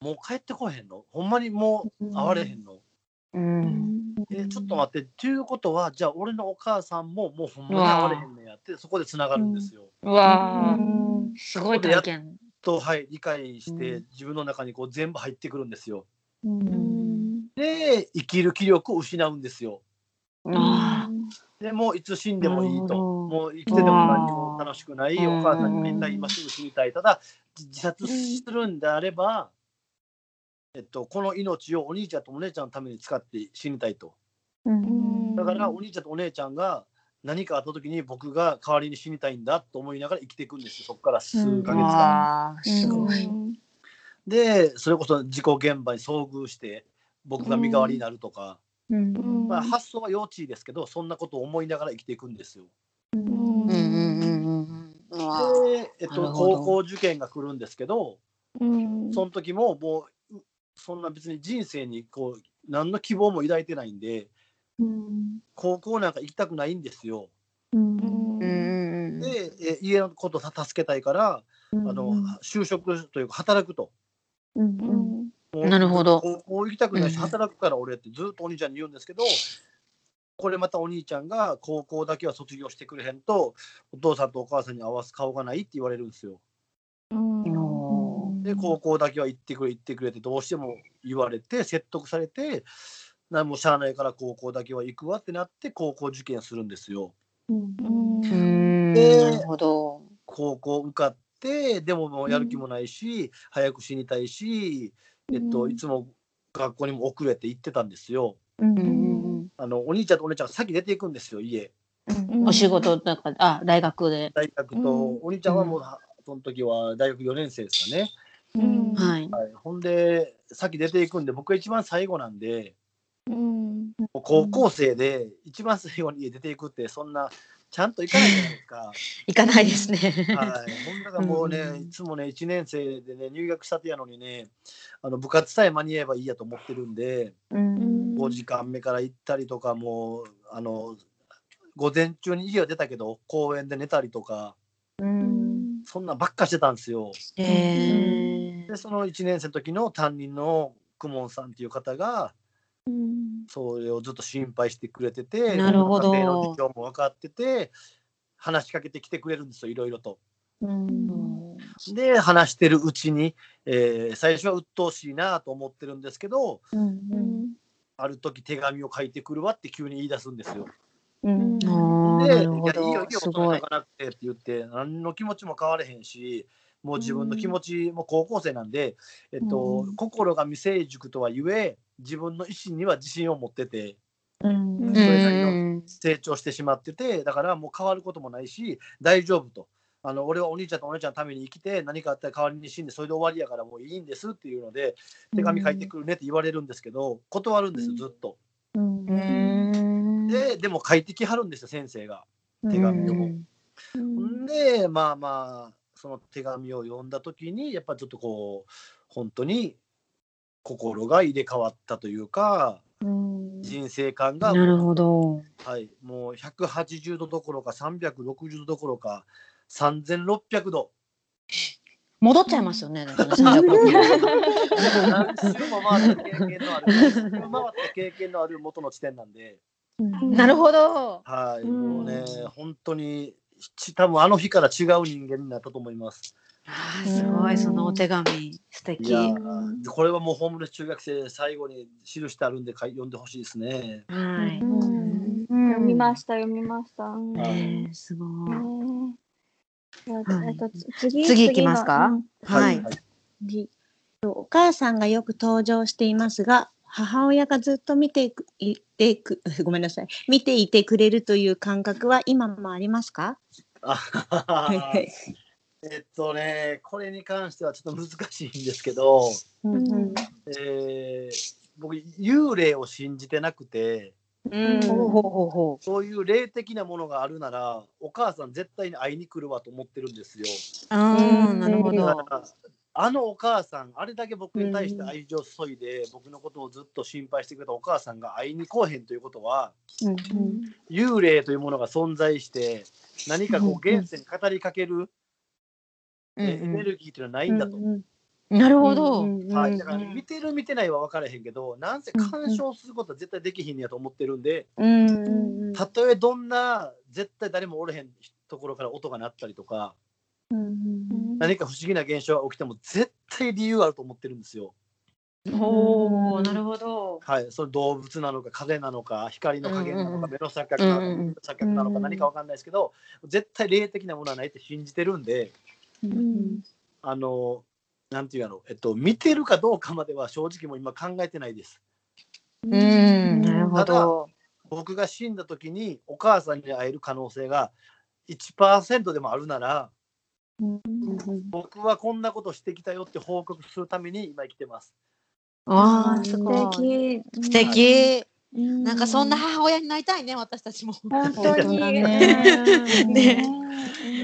もう帰ってこへんの？ほんまにもう会われへんの、うん。えちょっと待ってっていうことはじゃあ俺のお母さんももうほんまに会われへんねやってそこでつながるんですよ。うわー。すごい体験とはい理解して自分の中にこう全部入ってくるんですよ。うん。で生きる気力を失うんですよ。あでもういつ死んでもいいと、もう生きてても何も楽しくない、うん。お母さんにみんな今すぐ死にたい、ただ自自殺するんであれば、えっと、この命をお兄ちゃんとお姉ちゃんのために使って死にたいと。だからお兄ちゃんとお姉ちゃんが何かあった時に僕が代わりに死にたいんだと思いながら生きていくんですよ、そこから数ヶ月間。すごいで、それこそ事故現場に遭遇して、僕が身代わりになるとか、まあ、発想は幼稚ですけど、そんなことを思いながら生きていくんですよ。うん。うん。うん。うん。うわーで、えっと、高校受験が来るん。ですけど、その時ももう、うそん。な別に人生にこう何の希望も抱いてないん。で、高校なんか行きたくないんですよ。うん。うん。うんで、え家のことを助けたいから、あの就職というか働くと。もうなるほど。高校行きたくないし、うん。働くから俺ってずっとお兄ちゃんに言うんですけど、これまたお兄ちゃんが高校だけは卒業してくれへんと、お父さんとお母さんに合わす顔がないって言われるんですよ。で、高校だけは行ってくれ、行ってくれってどうしても言われて、説得されて、何もしゃあないから高校だけは行くわってなって、高校受験するんですよ。うん。でなるほど。高校受かって、でももうやる気もないし、早く死にたいし、えっと、いつも学校にも遅れて行ってたんですよ。うんうんあのお兄ちゃんとお姉ちゃんが先出ていくんですよ、家。うんお仕事だからあ大学で。大学と、お兄ちゃんはもう、その時は大学4年生ですかね。はい。はい、ほんで、先出ていくんで、僕が一番最後なんで、もう高校生で一番最後に家出ていくって、そんな、ちゃんと行かないじゃないですか。行かないですね。はい、ほんだからもうね、うん。いつもね、1年生でね、入学したてやのにね、あの部活さえ間に合えばいいやと思ってるんで、うん。5時間目から行ったりとか、もう、あの、午前中に家は出たけど、公園で寝たりとか、うん。そんなんばっかしてたんですよ。へで、その1年生の時の担任の公文さんっていう方が、それをずっと心配してくれてて、なるほど家庭の事情も分かってて、話しかけてきてくれるんですよ、いろいろと。うんで、話してるうちに、えー最初は鬱陶しいなと思ってるんですけど、ある時手紙を書いてくるわって急に言い出すんですよ。あーで、いやいいよ、いいよ書。かなくてって言って、何の気持ちも変われへんし、もう自分の気持ちも高校生なんで、えっと、心が未成熟とはゆえ、自分の意思には自信を持ってて、うん。それなりの成長してしまってて、だからもう変わることもないし、大丈夫と。あの俺はお兄ちゃんとお姉ちゃんのために生きて何かあったら代わりに死んでそれで終わりやからもういいんですっていうので手紙書いてくるねって言われるんですけど断るんですよずっと。うん。うん。ででも書いてきはるんですよ先生が。手紙を。うん。でまあまあその手紙を読んだ時にやっぱちょっとこう本当に心が入れ替わったというかうん人生観が、なるほど。はい、もう180度どころか360度どころか3600度戻っちゃいますよね。何周も回った経験のある何周も回った経験のある元の地点なんで、なるほど。はい、うんもうね本当にち多分あの日から違う人間になったと思います。あーすごい、そのお手紙。素敵。いやーこれはもうホームレス中学生最後に記してあるんで読んでほしいですね。はい。うんうん読みました、読みました。えーすごい。ねえじゃあはいえっとつ次次行きますか？のうんはい。はい次お母さんがよく登場していますが、母親がずっと見ていくいてく、ごめんなさい、見ていてくれるという感覚は今もありますか？あはいはいえっとねこれに関してはちょっと難しいんですけど、うんうんえー僕幽霊を信じてなくてうん。ほうほうほうほそういう霊的なものがあるならお母さん絶対に会いに来るわと思ってるんですよ。う。ああ、なるほだど。あのお母さんあれだけ僕に対して愛情を注いで、僕のことをずっと心配してくれたお母さんが会いに来おへんということはうん。幽霊というものが存在して何かこう現世に語りかける、うんえエネルギーというのはないんだと。うんなるほど。はい、だから見てる見てないは分からへんけどなんせ干渉することは絶対できひんやと思ってるんでうんうんたとえどんな絶対誰もおれへんところから音が鳴ったりとかうん何か不思議な現象が起きても絶対理由あると思ってるんですよ。おお、なるほど。はい、それ動物なのか風なのか光の加減なのか、目の錯覚なのか、錯覚なのか何か分かんないですけど絶対霊的なものはないって信じてるんでうんあのなんていうの、えっと、見てるかどうかまでは正直もう今考えてないです。うん、なるほど。僕が死んだ時にお母さんに会える可能性が1%でもあるなら僕はこんなことしてきたよって報告するために今生きてます。ああ、素すごい。敵。素敵。うんなんかそんな母親になりたいね、私たちも。本当に。ねね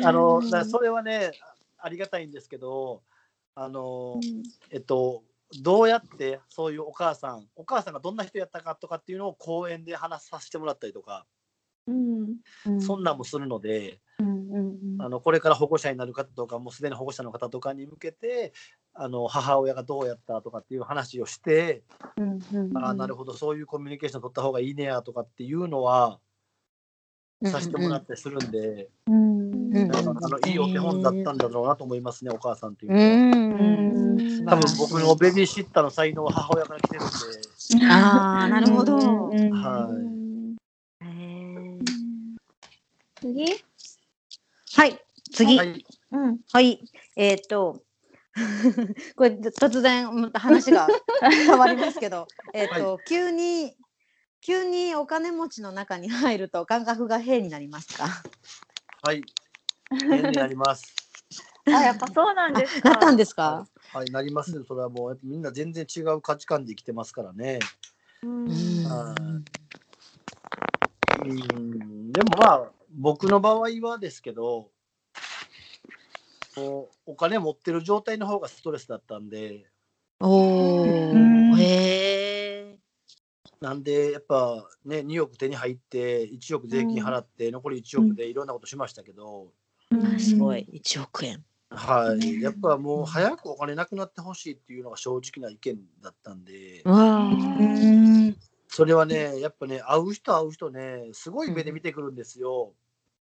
あのそれはねあありがたいんですけどあの、えっとどうやってそういうお母さんお母さんがどんな人やったかとかっていうのを講演で話させてもらったりとか、うん。そんなんもするのでうんうんあのこれから保護者になる方とかもうすでに保護者の方とかに向けてあの母親がどうやったとかっていう話をして、うんうんああなるほどそういうコミュニケーション取った方がいいねやとかっていうのはさせてもらったりするんで、うんうんあのいいお手本だったんだろうなと思いますねお母さんっていううのは。ん。多分僕のベビーシッターの才能は母親から来てるんで、ああ、なるほど。はい。次はい、次。ははい。うん。えーっと、これ突然また話が変わりますけど、えーっと、急に、急にお金持ちの中に入ると感覚が変になりますか。はい。変になります。あ、やっぱそうなんですか。なったんですか？はい、なりますね。それはもうみんな全然違う価値観で生きてますからね。うんうん。でもまあ僕の場合はですけど、こうお金持ってる状態の方がストレスだったんで、おへえ。なんでやっぱね2億手に入って1億税金払って残り1億でいろんなことしましたけど、あすごい、一億円。はい。やっぱもう早くお金なくなってほしいっていうのが正直な意見だったんで。それはね、やっぱね、会う人会う人ね、すごい目で見てくるんですよ。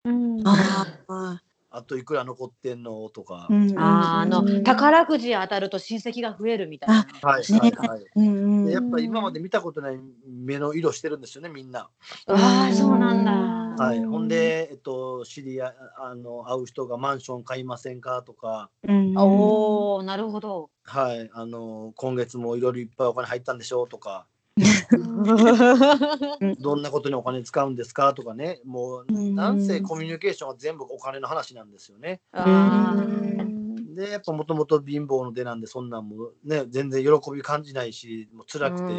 うんああ。あといくら残ってんの？とか。うんあーあの宝くじ当たると親戚が増えるみたいな。はいねはいはい。うんうんでやっぱ今まで見たことない目の色してるんですよね、みんな。ああ、そうなんだ。はい。ほんで、えっと、知り合い、あの、会う人がマンション買いませんか？とか、うんおお、なるほど。はい。あの、今月もいろいろいっぱいお金入ったんでしょ？うとか。どんなことにお金使うんですかとかね。もうなんせコミュニケーションは全部お金の話なんですよね。あでやっぱもともと貧乏の出なんでそんなんもね全然喜び感じないしもう辛くて、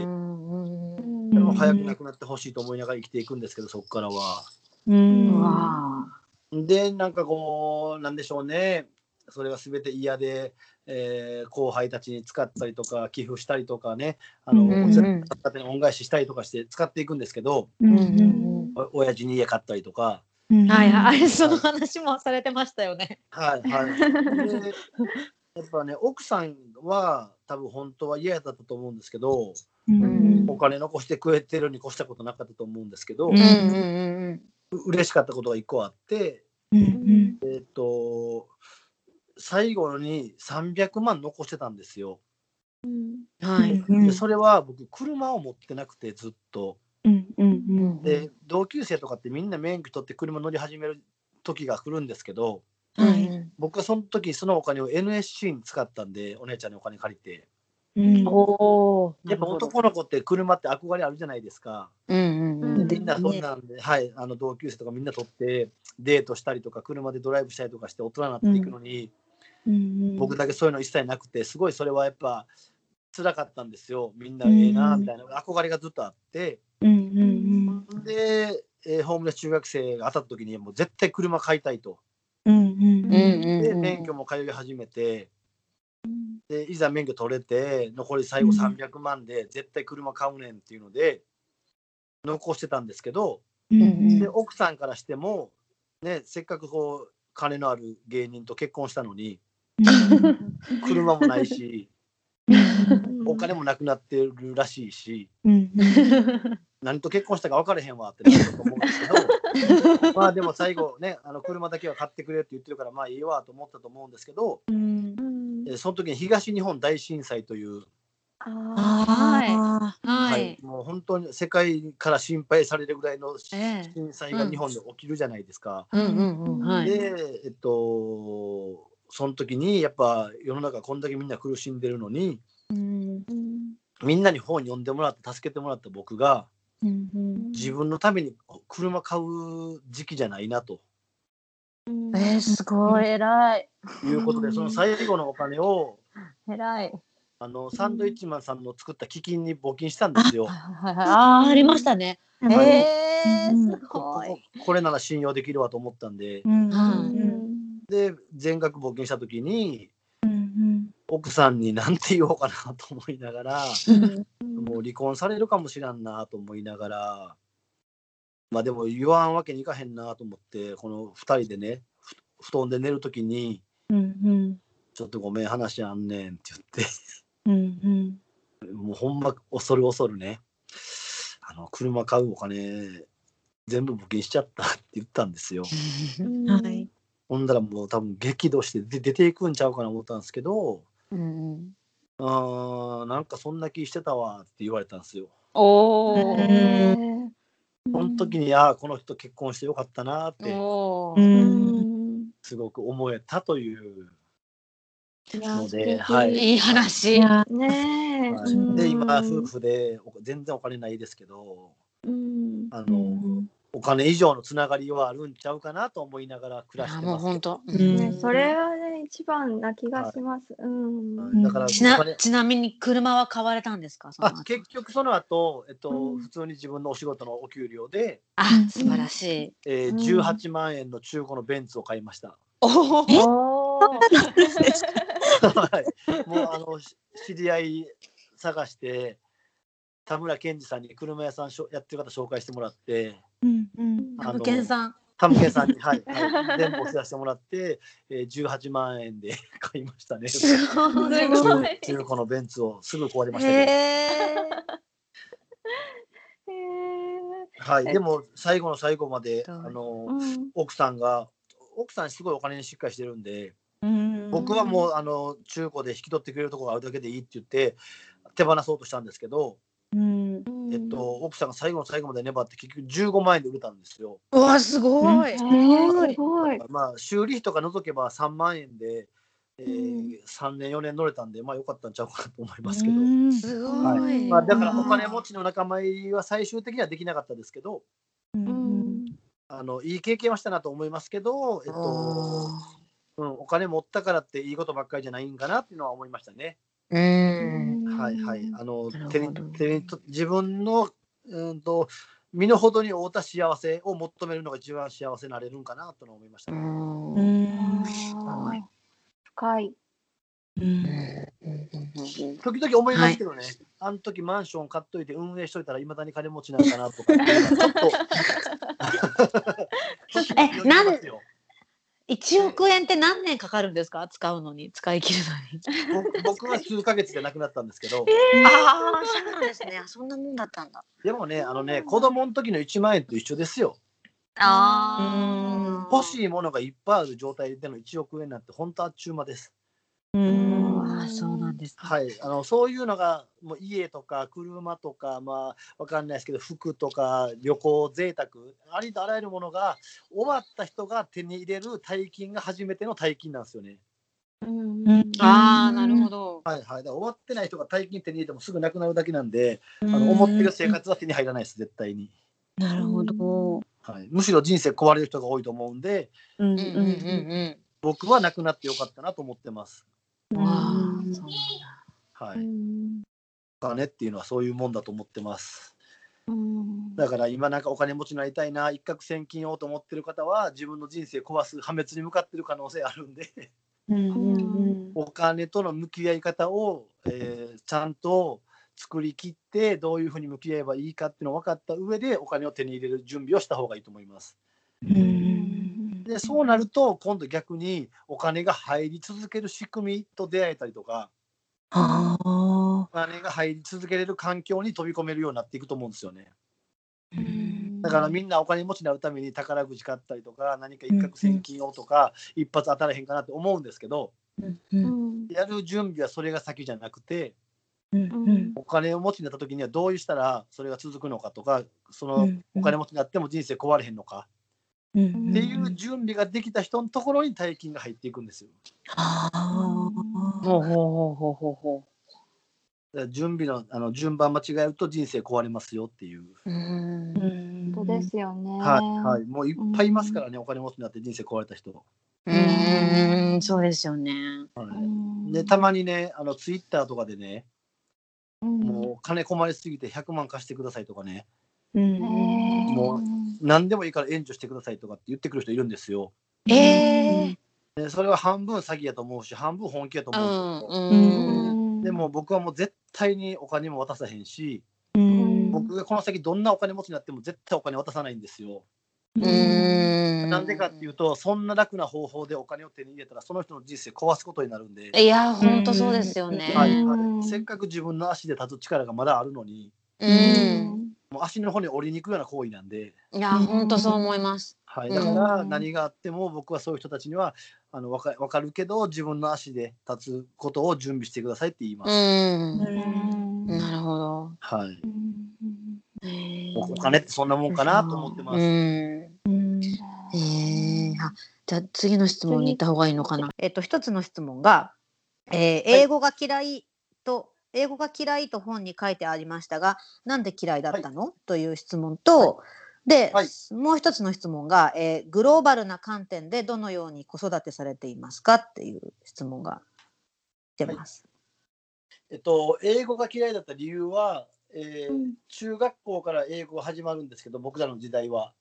でも早く亡くなってほしいと思いながら生きていくんですけどそこからは。うん。わでなんかこうなんでしょうねそれが全て嫌で、えー後輩たちに使ったりとか寄付したりとかねあの、うんうん恩返ししたりとかして使っていくんですけど、うんうんお親父に家買ったりとか。うんはいはい、その話もされてましたよね。はいはい。でやっぱね奥さんは多分本当は嫌だったと思うんですけど、うんお金残してくれてるに越したことなかったと思うんですけど、うんうん嬉しかったことが一個あって、うんえっ、と最後に300万残してたんですよ。はい。でそれは僕車を持ってなくてずっと。うんうんで同級生とかってみんな免許取って車乗り始める時が来るんですけどはい僕はその時そのお金を NSC に使ったんでお姉ちゃんにお金借りてうんおお。やっぱ男の子って車って憧れあるじゃないですか。うんうんうん。みんなそんなんで、はい、あの同級生とかみんな取ってデートしたりとか車でドライブしたりとかして大人になっていくのに、うん僕だけそういうの一切なくてすごいそれはやっぱ辛かったんですよ。みんなええなうんみたいな。憧れがずっとあって。うんうんで、えーホームレス中学生が当たった時にもう絶対車買いたいと。うんうんでうん。免許も通い始めて。でいざ免許取れて残り最後300万で絶対車買うねんっていうので残してたんですけどうんうん。で奥さんからしても、ね、せっかくこう金のある芸人と結婚したのに車もないし。お金もなくなってるらしいし。うん。何と結婚したか分からへんわってなると思うんですけど。まあでも最後ねあの車だけは買ってくれって言ってるからまあいいわと思ったと思うんですけど、その時に東日本大震災という、ああははい。い。もう本当に世界から心配されるぐらいのええ。震災が日本で起きるじゃないですか。で、えっと、その時にやっぱ世の中こんだけみんな苦しんでるのにうんみんなに本読んでもらって助けてもらった僕がうんうん自分のために車買う時期じゃないなとえー、すごい偉い。いうことでその最後のお金を偉い。あのサンドイッチマンさんの作った基金に募金したんですよ。ああ、ありましたね。うんえー、すこごい。ここれなら信用できるわと思ったんでうんうんで全額募金した時にうん奥さんに何て言おうかなと思いながらもう離婚されるかもしらんなと思いながらまあでも言わんわけにいかへんなと思ってこの2人でねふ布団で寝る時にうんうん「ちょっとごめん話あんねん」って言って。うんうん。もうほんま恐る恐るねあの車買うお金全部募金しちゃったって言ったんですよ。はいほんだらもう多分激怒してで出ていくんちゃうかな思ったんですけどうん。「あーなんかそんな気してたわ」って言われたんですよ。おうー。んその時にああこの人結婚してよかったなってすごく思えたというので、はい。いい話。いやねで今夫婦でお全然お金ないですけどうん。あの、うんお金以上のつながりはあるんちゃうかなと思いながら暮らしあてますもう本当。うんね、それはね、一番な気がします。うん。はいだからちなちなみに車は買われたんですかあ後結局その後、えっとうん普通に自分のお仕事のお給料で、あ素晴らしい。えーうん18万円の中古のベンツを買いました。おお。おーはい、もうあのし知り合い探して田村健二さんに車屋さんしょやってる方紹介してもらってうん。うん。あのムケンさん。田村健さんに、はい はい、全部お世話してもらって、えー、18万円で 買いましたね。すごい。中中古のベンツをすぐ壊れましたけど、はい、でも最後の最後まであはい。のうん。奥さんが奥さんすごいお金にしっかりしてるんでうん僕はもうあの中古で引き取ってくれるところがあるだけでいいって言って手放そうとしたんですけど、うんえっと、奥さんが最後の最後まで粘って結局15万円で売れたんですよ。うわすごい。えーすごい。まあ修理費とか除けば3万円でえー、3年4年乗れたんでまあ良かったんちゃうかなと思いますけど、うんすごい。はいまあ、だからお金持ちの仲間入りは最終的にはできなかったですけどうんあのいい経験はしたなと思いますけど、えっとうん、お金持ったからっていいことばっかりじゃないんかなっていうのは思いましたね。うん。はいはい。あの手に手に自分の、うんと、身の程に負った幸せを求めるのが一番幸せになれるんかなと思いました、ね。うん深い。うん、時々思いますけどね、はい、あの時マンション買っといて運営しといたらいまだに金持ちなんかなとか、ちょっとえなん。1億円って何年かかるんですか？使うのに使い切るのに。僕は数か月でなくなったんですけど、えー、ああそうなんですね。そんなもんだったんだ。でもねあのね子供の時の1万円と一緒ですよ。あ欲しいものがいっぱいある状態での1億円なんて本当あっちゅう間です。ああ、そうなんですね。はい、あのそういうのがもう家とか車とかまあわかんないですけど服とか旅行贅沢ありとあらゆるものが終わった人が手に入れる大金が初めての大金なんですよね。ああ、なるほど。はいはい、終わってない人が大金手に入れてもすぐなくなるだけなんで、あの思ってる生活は手に入らないです絶対に、なるほど。はい。むしろ人生壊れる人が多いと思うんでうんうんうんうん僕はなくなってよかったなと思ってます。うん。わあ、そうなんだ。はい、お金っていうのはそういうもんだと思ってます。うんだから今なんかお金持ちになりたいな一攫千金をと思ってる方は自分の人生壊す破滅に向かってる可能性あるんでお金との向き合い方を、えーちゃんと作り切ってどういうふうに向き合えばいいかっていうのを分かった上でお金を手に入れる準備をした方がいいと思います。うんでそうなると今度逆にお金が入り続ける仕組みと出会えたりとかああお金が入り続けれる環境に飛び込めるようになっていくと思うんですよね。だからみんなお金持ちになるために宝くじ買ったりとか何か一攫千金をとか一発当たらへんかなって思うんですけどうんやる準備はそれが先じゃなくてうんお金を持ちになった時にはどうしたらそれが続くのかとかそのうんお金持ちになっても人生壊れへんのかうんっていう準備ができた人のところに大金が入っていくんですよ。ああほうほうほうほうほ準備のあの順番間違えると人生壊れますよっていう。う。うんうん本当ですよね。はいはい、もういっぱいいますからね、お金持ちになって人生壊れた人。うん、そうですよね。はい、でたまにねあのツイッターとかでね、もう金困りすぎて100万貸してくださいとかねうんもう何でもいいから援助してくださいとかって言ってくる人いるんですよ。ええでそれは半分詐欺やと思うし半分本気やとう思う。うん。でも僕はもう絶対にお金も渡さへんしうん僕がこの先どんなお金持ちになっても絶対お金渡さないんですよ。うん。なんでかっていうとそんな楽な方法でお金を手に入れたらその人の人生壊すことになるんで。いや、本当そうですよね。はいうんはい、せっかく自分の足で立つ力がまだあるのにうん。もう足の骨折りに行くような行為なんで、いや、本当そう思います。はい、うんだから何があっても僕はそういう人たちにはあの分か分かるけど自分の足で立つことを準備してくださいって言います。うん。なるほど。はい、おお金ってそんなもんかなと思ってます。うん。へえあ、じゃあ次の質問に行った方がいいのかな。えっと一つの質問が、えー英語が嫌いと英語が嫌いと本に書いてありましたが、なんで嫌いだったの、という質問と、で、はい。もう一つの質問が、えーグローバルな観点でどのように子育てされていますかっていう質問が出ます。えっと、英語が嫌いだった理由は、えー中学校から英語が始まるんですけど僕らの時代は。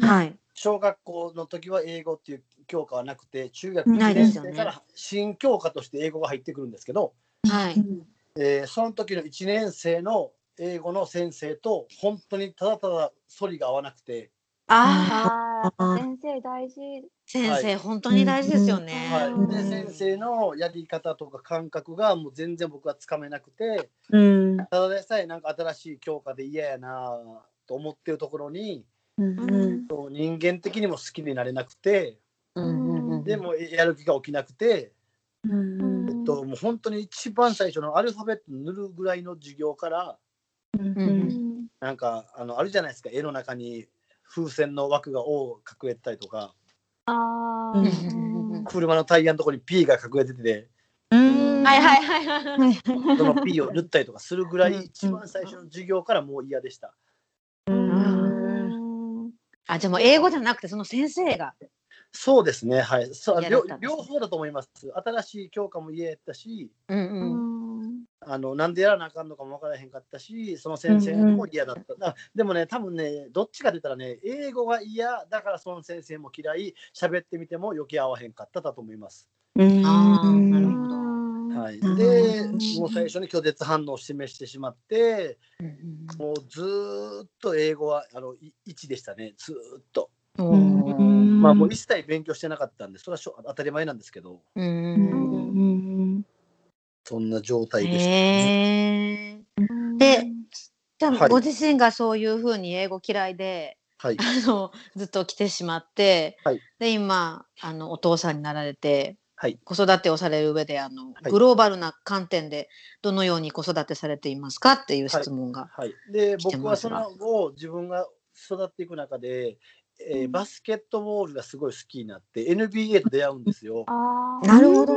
はい。小学校の時は英語っていう教科はなくて中学1ないですよね。年生から新教科として英語が入ってくるんですけど、はい。えーその時の1年生の英語の先生と本当にただただ反りが合わなくて、ああ、ああ、先生大事。先生、はい本当に大事ですよね。はい、で先生のやり方とか感覚がもう全然僕はつかめなくて。うん。ただでさえなんか新しい教科で嫌やなと思ってるところにうんそう人間的にも好きになれなくて。うんうんうんでもやる気が起きなくて、うんと、もう本当に一番最初のアルファベット塗るぐらいの授業からうん。なんかあのあるじゃないですか。絵の中に風船の枠が「O」を隠れてたりとか。あ車のタイヤのところに P が隠れてて、うん。はいはいはいはい。その P を塗ったりとかするぐらい、一番最初の授業からもう嫌でした。うん。あじゃあもう英語じゃなくてその先生が。そうですね、はい。そう両両方だと思います。新しい教科も嫌やったし、うんううんんあのなんでやらなあかんのかも分からへんかったし、その先生も嫌だった。あでもね、多分ね、どっちかって言ったらね、英語が嫌だからその先生も嫌い、喋ってみても余計合わへんかっただと思います。あーなるほど。はい、うんで、もう最初に拒絶反応を示してしまって、うんもうずーっと英語はあのい1でしたね、ずーっと。うんうんまあもう一切勉強してなかったんで、それはしょ当たり前なんですけど、ううん。ん。そん。な状態でした。へーでじゃはいあご自身がそういうふうに英語嫌いで、はい、あのずっと来てしまって、はいで今あのお父さん。になられて、はい子育てをされる上であの、はいグローバルな観点でどのように子育てされていますかっていう質問が。はい、で僕はその後自分が育っていく中で、えーバスケットボールがすごい好きになって NBA と出会うんですよ。なるほど。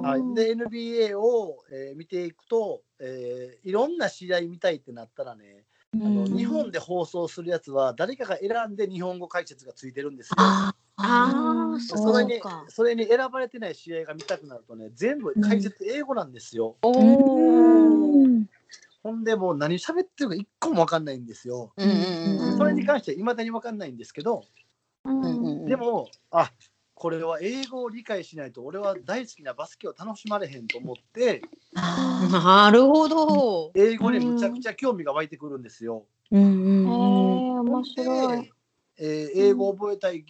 はい、で NBA を、えー見ていくと、えーいろんな試合見たいってなったらね、あの日本で放送するやつは誰かが選んで日本語解説がついてるんですよ。ああそれにか。それに選ばれてない試合が見たくなるとね全部解説英語なんですよ。おうんほんでもう何喋ってるか一個も分かんないんですよ。うんうんうんそれに関してはいまだに分かんないんですけど、うんうんうんでもあこれは英語を理解しないと俺は大好きなバスケを楽しまれへんと思ってなるほど。英語にむちゃくちゃ興味が湧いてくるんですよ。うん面白い。で、えー英語を覚えたい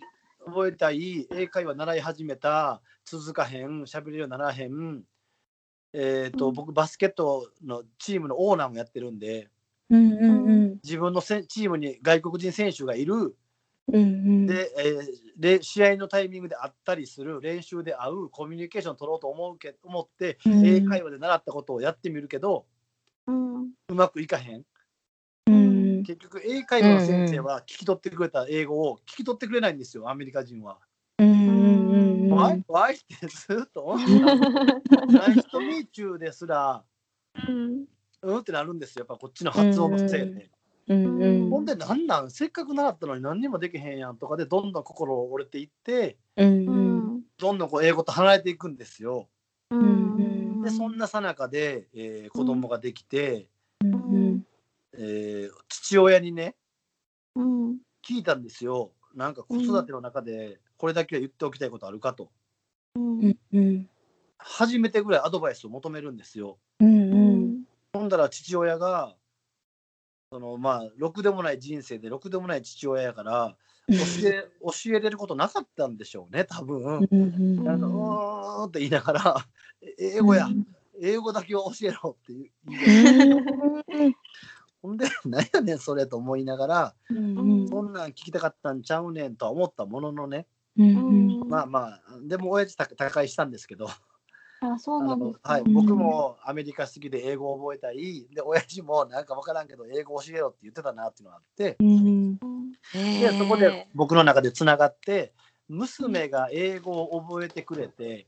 覚えたい英会話習い始めた続かへん喋れるようにならへん、えーとうん。僕バスケットのチームのオーナーもやってるんでうんうん自分のせチームに外国人選手がいる。うんうん。で,、えーで試合のタイミングで会ったりする練習で会うコミュニケーション取ろうと思うけ思って、うん。英会話で習ったことをやってみるけどうん。うまくいかへん。うん。結局英会話の先生は聞き取ってくれた英語を聞き取ってくれないんですよアメリカ人は。うんうん。うんワイワイってずっと思ってた。ナイスとミーチューですら。うん。うんってなるんですよ。やっぱこっちの発音のせいで。うんうん。ほんでなんなんせっかく習ったのに何にもできへんやんとかでどんどん心折れていってうんどんどんこう英語と離れていくんですよ。うんでそんなさなかで、えー子供ができて、うん。えー父親にねうん。聞いたんですよ。なんか子育ての中でこれだけは言っておきたいことあるかと。うんうん。うん初めてぐらいアドバイスを求めるんですよ。うんうん。ほんだら父親がそのまあろくでもない人生でろくでもない父親やから教え教えれることなかったんでしょうね多分。うんなんかうーんって言いながらえ英語や。英語だけは教えろって言い言いほんで何やねんそれと思いながらうん。そんなん聞きたかったんちゃうねんとは思ったもののねうんまあまあでも親父た他界したんですけど。あそうあなんですかのはい、僕もアメリカ好きで英語を覚えたい。で親父もなんか分からんけど英語教えろって言ってたなっていうのがあって。うんうん。でそこで僕の中でつながって娘が英語を覚えてくれて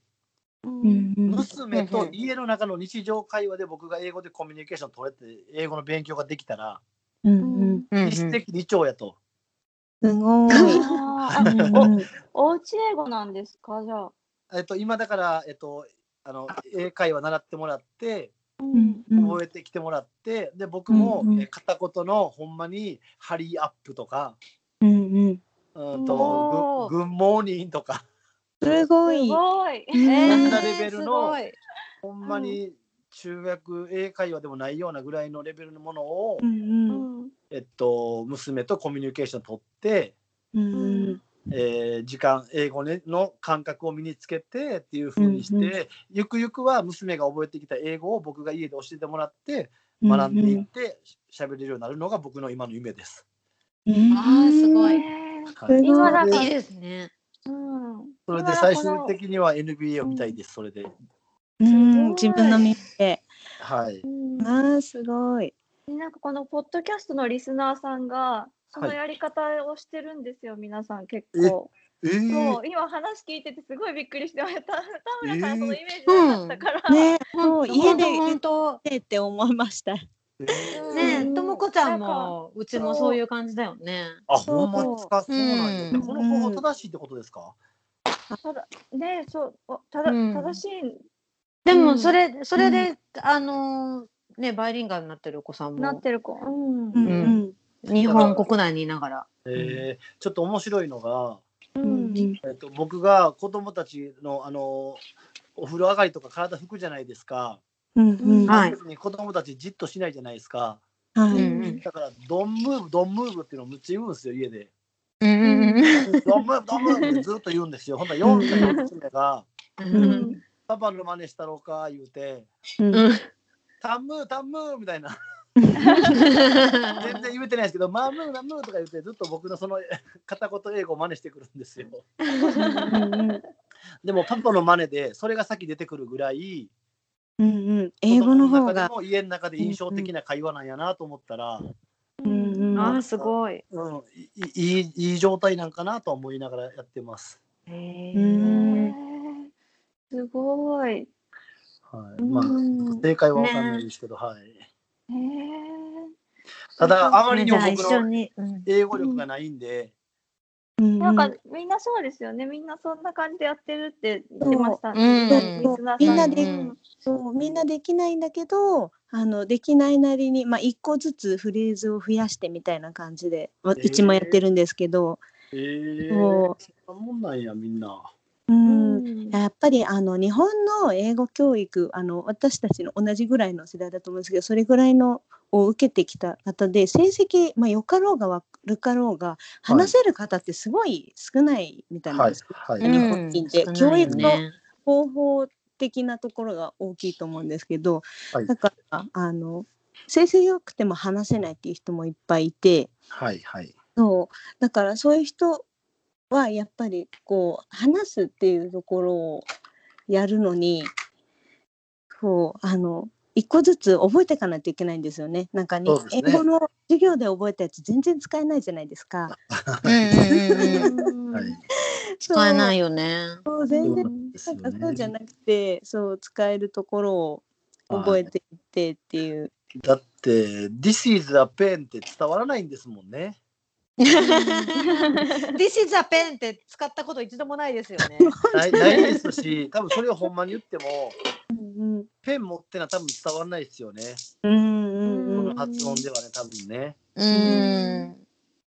うん娘と家の中の日常会話で僕が英語でコミュニケーション取れて英語の勉強ができたらうんうん。一石二鳥やと。すごいあー おお家英語なんですか？じゃあ。えっと、今だから、えっと、あの英会話習ってもらってうん覚えてきてもらってで僕も、うんうん。え片言のほんまに「ハリーアップ」とか。うんうん。うんおと「ー。ググンモーニング」とか。すすごい。ごい。うん。えそんーなレベルのすごい。ほんまに中学英会話でもないようなぐらいのレベルのものを、うんううんん。えっと、娘とコミュニケーション取って、うん。えー時間英語、ね、の感覚を身につけてっていう風にして、うんうゆくゆくは娘が覚えてきた英語を僕が家で教えてもらって学んでいって喋れるようになるのが僕の今の夢です。うん。あーすごい。えはい。すごい今だから。いいですね。うんそれで最終的には NBA を見たいです、それで。うん。自分の耳ではい。うん。あーすごい。なんかこのポッドキャストのリスナーさんがそのはいやり方をしてるんですよ、皆さん結え構。えーそう今話聞いててすごいびっくりしてました。田村さんえーそのイメージなかったから。ね、そう家で本当えって思いました。えーねうんともこちゃんもうちもそういう感じだよね。あ、ほんまですか？そうなんや。うんこの方法正しいってことですか？ただねそうおただ、うん正しいでうんもそれそれで、あのーねバイリンガルになってるお子さんもなってる子。うん。うんうん日本国内にいながら。えー、ちょっと面白いのが、うんえっと僕が子供たちのあのお風呂上がりとか体拭くじゃないですか。うんうんはい子供たちじっとしないじゃないですか。はいうんうんだからドンムーブドンムーブっていうのをむっちゃ言うんですよ家で。うんうんドンムーブドンムーブってずっと言うんですよ。ほんなら4歳の娘がパパの真似したろうか言うて、うんうんタンムータンムーみたいな。全然言えてないですけど、マームーナムーとか言ってずっと僕のその 片言英語を真似してくるんですよ。うんでもパパの真似でそれが先出てくるぐらいうんうん英語の方が子供中でも家の中で印象的な会話なんやなと思ったら、うんうんあーすごい。うん、いいいい状態なんかなと思いながらやってます。へうーんすごい。はい、まあうん正解はわかんないですけど、はい。へえ。ただあまりにも僕の一緒に。うん。英語力がないんで、うんなんかみんなそうですよね。みんなそんな感じでやってるって言ってました。うん。ね。みんなでうん。そうみんなできないんだけどあのできないなりに、まあ、一個ずつフレーズを増やしてみたいな感じで、うちもやってるんですけど、えー、そそんなもんなんやみんな。うん。うん。やっぱりあの日本の英語教育あの私たちの同じぐらいの世代だと思うんですけどそれぐらいのを受けてきた方で成績、まあ、良かろうが悪かろうが話せる方ってすごい少ないみたいなんはいですよ、はい。日本人って教育ね。方法的なところが大きいと思うんですけど、はい。だからあの成績良くても話せないっていう人もいっぱいいてはいはい。そう。だからそういう人はやっぱりこう話すっていうところをやるのにこうあの一個ずつ覚えていかないといけないんですよね。なんかに、そうですね英語の授業で覚えたやつ全然使えないじゃないですか。使えないよ。よね。そう全然なんかそうじゃなね。くてそう使えるところを覚えていってっていう。だって、This is a pen って伝わらないんですもんね。This is a pen って使ったこと一度もないですよね。ないないですし、多分それをほんまに言っても、うんペン持ってのは多分伝わらないですよね。うんうんこのうん発音ではね、多分ね。うん。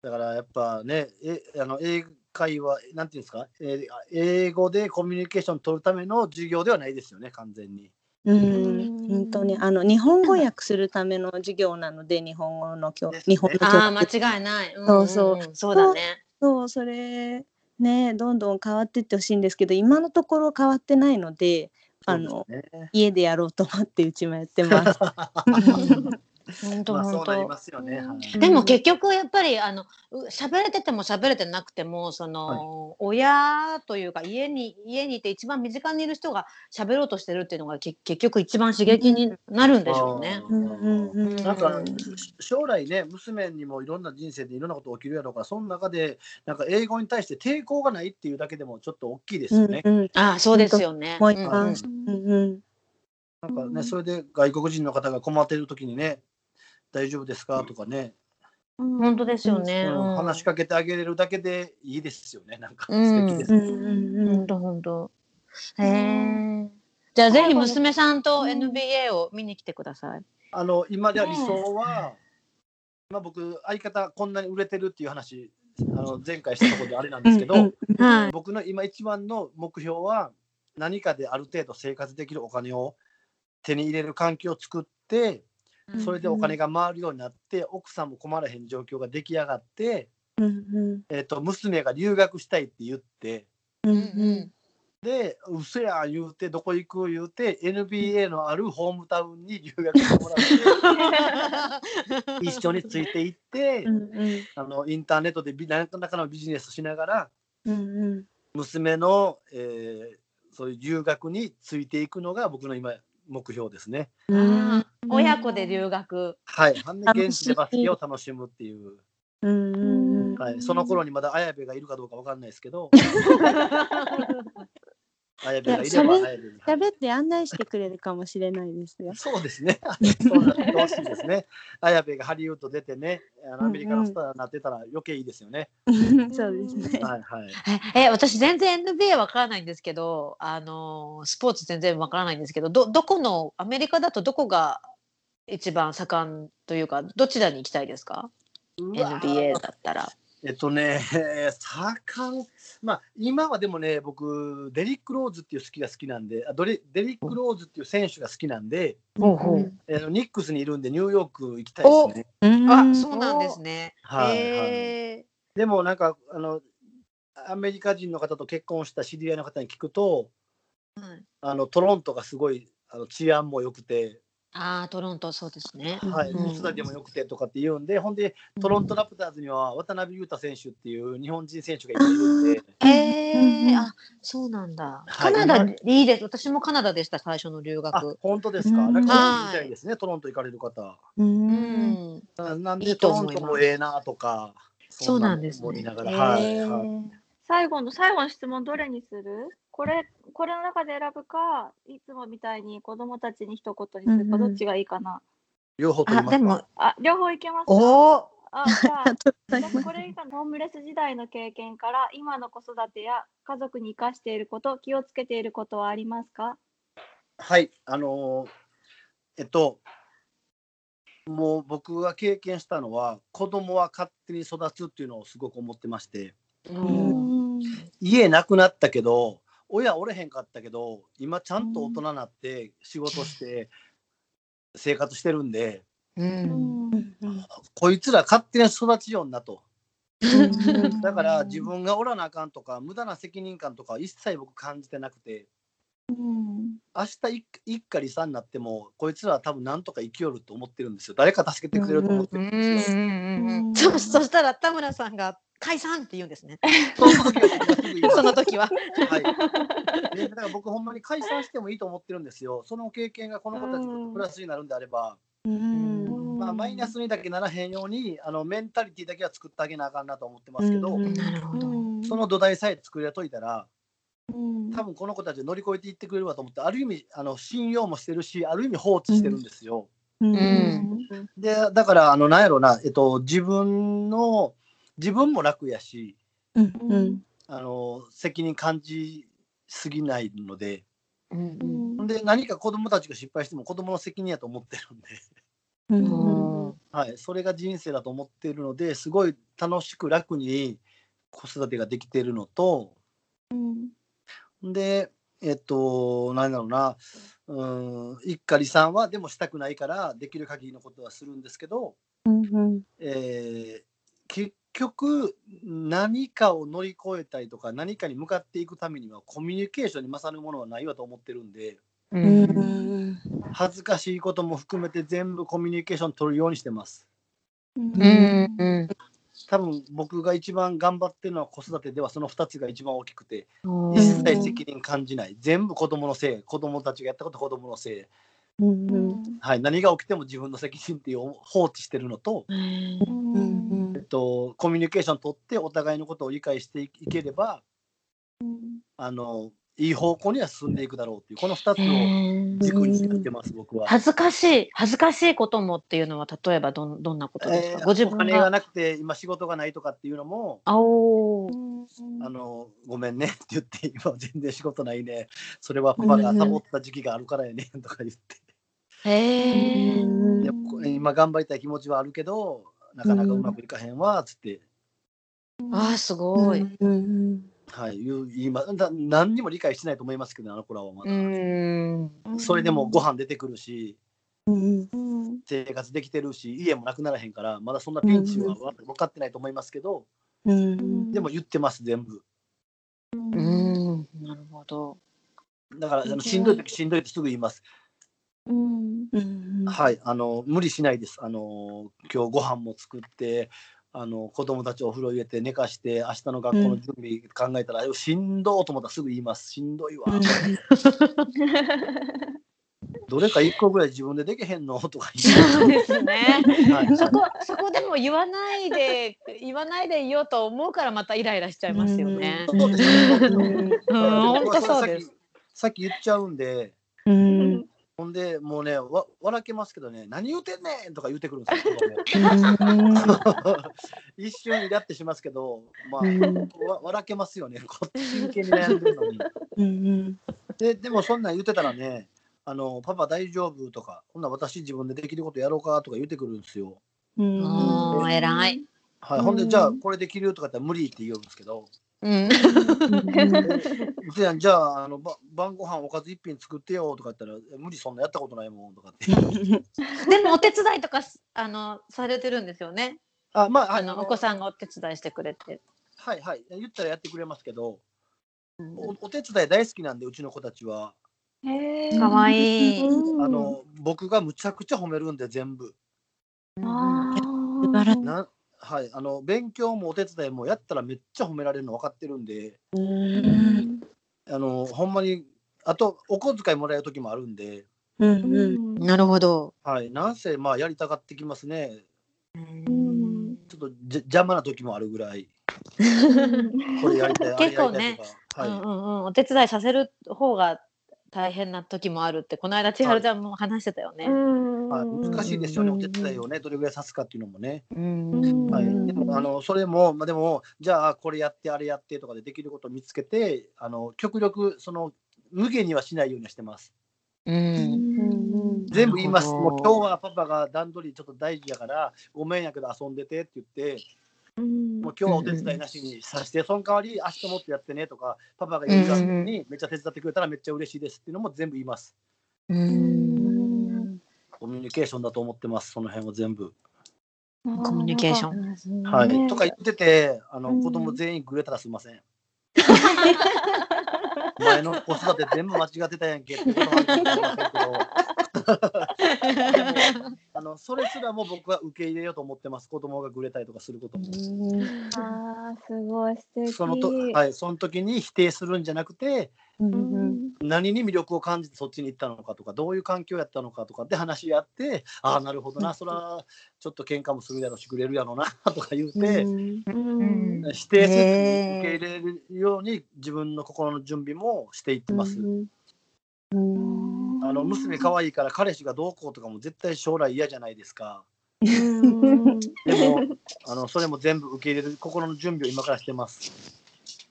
だからやっぱね、えあの英会話、なんていうんですか、えー英語でコミュニケーション取るための授業ではないですよね、完全に。うん、本当にあの日本語訳するための授業なので日本語の教ね日本の教ああ間育違いない。んそうそうんそうだね。そうそれねどんどん変わっていってほしいんですけど今のところ変わってないのであのね。家でやろうと思ってうちもやってます。本当本当。なりますよね。はいでも結局やっぱりあのう喋れてても喋れてなくてもその、親というか家に家にいて一番身近にいる人が喋ろうとしてるっていうのがけ結局一番刺激になるんでしょうね。うんうんうんなんかうん将来ね娘にもいろんな人生でいろんなこと起きるやろうからその中でなんか英語に対して抵抗がないっていうだけでもちょっと大きいですよね。うんうんああそうですよね。もう一うんうん回うんうんなんかねそれで外国人の方が困ってる時にね大丈夫ですか？とかね、本当ですよね。うん。うん。話しかけてあげれるだけでいいですよね。なんかうん。素敵です。うんうんうん。本当本当。へえ。じゃあぜひ娘さんと NBA を見に来てください。あの今では理想は、今僕相方こんなに売れてるっていう話あの前回したところであれなんですけど、うんうん。はい。僕の今一番の目標は何かである程度生活できるお金を手に入れる環境を作ってそれでお金が回るようになって奥さんも困らへん状況が出来上がって、えー、と娘が留学したいって言ってうんうん。うんで嘘やん言うてどこ行く言うて NBA のあるホームタウンに留学してもらって 一緒についていってうんうん。あのインターネットでビ何らかのビジネスしながらうんうん。娘の、えーそういう留学についていくのが僕の今目標ですね。親子で留学。はい。ほんで楽しい現地でバスケを楽しむっていう。はい、その頃にまだ綾部がいるかどうかわかんないですけど 綾部がいれば綾部に、はい喋って案内してくれるかもしれないですよ。そうですね。そうなってほしいですね。綾部がハリウッド出てね、あのアメリカのスターになってたら余計いいですよね。そうですね。はいはい。ええ私全然 NBA わからないんですけどあのスポーツ全然わからないんですけどどどこのアメリカだとどこが一番盛んというかどちらに行きたいですか？NBA だったら。えっとね、盛ん、まあ今はでもね、僕、デリック・ローズっていう好きが好きなんで、あドレデリック・ローズっていう選手が好きなんで、ほうほう。えーニックスにいるんでニューヨーク行きたいですね。あそうなんですね。はいへでもなんかあの、アメリカ人の方と結婚した知り合いの方に聞くと、ーはい。あのトロントがすごいあの治安も良くて、ああトロントそうですね。はい、うん子育ても良くてとかって言うんで、ほんで、トロントラプターズには渡辺裕太選手っていう日本人選手がいるんで、へうんえあそうなんだ。はいカナダいいです。私もカナダでした最初の留あ学。本当ですか、うんなんかはいみたいですね、トロント行かれる方。う。うんん。ななんいでトロントもええなとか、そうなんですね思いなが。ら、はい最後の最後の質問どれにする？これこれの中で選ぶかいつもみたいに子供たちに一言にするか、うんうん。どっちがいいかな。両方取りますか？あでもあ両方いけますか？おおあ じゃあじゃあこれ以下のホームレス時代の経験から今の子育てや家族に生かしていること気をつけていることはありますか？はい、あのーえっと、もう僕が経験したのは、子供は勝手に育つっていうのをすごく思ってまして、うん。家なくなったけど、親おれへんかったけど、今ちゃんと大人になって仕事して生活してるんで、うんこいつら勝手に育ちよんなと。だから自分がおらなあかんとか、無駄な責任感とか一切僕感じてなくて、うん明日一一家離散になっても、こいつらは多分なんとか生きよると思ってるんですよ。誰か助けてくれると思ってうんるんですよ。そしたら田村さんが解散って言うんですね。その時は僕はいますその時は。はい。でだから僕ほんまに解散してもいいと思ってるんですよ。その経験がこの子たちのプラスになるんであれば、まあマイナスにだけならへんように、あのメンタリティだけは作ってあげなあかんなと思ってますけど、うんなるほど。その土台さえ作れといたら、うん多分この子たち乗り越えていってくれるわと思って、ある意味あの信用もしてるし、ある意味放置してるんですよ。んでだからあのなんやろうな、えっと自分の自分も楽やし、うんあの責任感じすぎないので。うんほんで何か子供たちが失敗しても子供の責任やと思ってるんで、うんはい、それが人生だと思っているのですごい楽しく楽に子育てができているのとでえっと何だろうなうん一家離散はでもしたくないからできる限りのことはするんですけど、えー結局何かを乗り越えたりとか何かに向かっていくためにはコミュニケーションに勝るものはないわと思ってるんで。うん。恥ずかしいことも含めて全部コミュニケーション取るようにしてます。うん。うん多分僕が一番頑張ってるのは子育てではその2つが一番大きくてうん。一切責任感じない。全部子供のせい。子供たちがやったこと子供のせい、はい、何が起きても自分の責任っていう放置してるのと、えっと、コミュニケーション取ってお互いのことを理解していければあのいい方向には進んでいくだろうっていうこの2つを軸にやってます僕は。恥ずかしい。恥ずかしいこともっていうのは例えばどんどんなことですか、えーご自分お金ががなくて今仕事がないとかっていうのもあおー。あのごめんねって言って今全然仕事ないね。それはパパがサボった時期があるからやねとか言ってへえ今頑張りたい気持ちはあるけどなかなかうまくいかへんわっつって、あーすごい、はい、言う言いまだ何にも理解してないと思いますけどあの頃はまだ、ん。それでもご飯出てくるし生活できてるし家もなくならへんからまだそんなピンチはわ分かってないと思いますけど、でも言ってます全部。うん。なるほど。だからあのしんどい時しんどいってすぐ言いますはい、あの無理しないです。あの今日ご飯も作って、あの子供たちお風呂入れて寝かして、明日の学校の準備考えたら、しんどーと思ったらすぐ言います。しんどいわ。どれか一個ぐらい自分でできへんの？とかそうですね。はい、そこそこでも言わないで言わないでいようと思うからまたイライラしちゃいますよね。そうですよねうん本当そうです。さっき言っちゃうんで、うんほんでもうねわ笑けますけどね何言うてんねんとか言ってくるんですよ。一瞬イラってしますけど、まあ、わ笑けますよね。こっち真剣に悩んでるのに。うんででもそんなん言ってたらね、あのパパ大丈夫とか、ほんなら私自分でできることやろうかとか言ってくるんですよ。うん偉い。はい、ほんでじゃあこれできるとか言ったら無理って言うんですけど、うんじゃあじゃああのば晩ご飯おかず一品作ってよとか言ったらえ無理そんなやったことないもんとかって。でもお手伝いとかすあのされてるんですよね。あまあはいあのお子さんがお手伝いしてくれて。はいはい言ったらやってくれますけど、おお手伝い大好きなんでうちの子たちは。へかわいい。うんあの僕がむちゃくちゃ褒めるんで全部。あ素晴らしい。なはい、あの勉強もお手伝いもやったらめっちゃ褒められるの分かってるんで、うんあのほんまにあとお小遣いもらえる時もあるんで、うんうん。なるほど。はい、なんせまあやりたがってきますね。うんちょっとじ邪魔な時もあるぐらい、これやりたい、結構ねいうんうんうん。お手伝いさせる方が大変な時もあるってこの間千春ちゃんも話してたよね。はい、難しいですよね、お手伝いをね、どれぐらいさすかっていうのもね。うん。はい、うんでもあのそれも、まあ、でもじゃあこれやってあれやってとかでできることを見つけてあの極力その無限にはしないようにしてます。うん。全部言います。もう今日はパパが段取りちょっと大事やからごめんやけど遊んでてって言ってもう今日はお手伝いなしにさして、その代わり明日もっとやってねとかパパが言うたのにめっちゃ手伝ってくれたらめっちゃ嬉しいですっていうのも全部言います。うんコミュニケーションだと思ってます、その辺は全部。コミュニケーション。はい、とか言っててあの、うん子供全員ぐれたらすいません。前の子育て全部間違ってたやんけってことはあるかもしれませんけど。あのそれすらも僕は受け入れようと思ってます。子供がぐれたりとかすることも。あーすごい素敵。そのとはい、その時に否定するんじゃなくてうん。何に魅力を感じてそっちに行ったのかとかどういう環境やったのかとかで話し合ってああなるほどなそれはちょっと喧嘩もするやろしくれるやろなとか言うて、うん。否定せずに受け入れるように自分の心の準備もしていってます。あの娘可愛いから彼氏がどうこうとかも絶対将来嫌じゃないですか。うん。でもあのそれも全部受け入れる心の準備を今からしてます。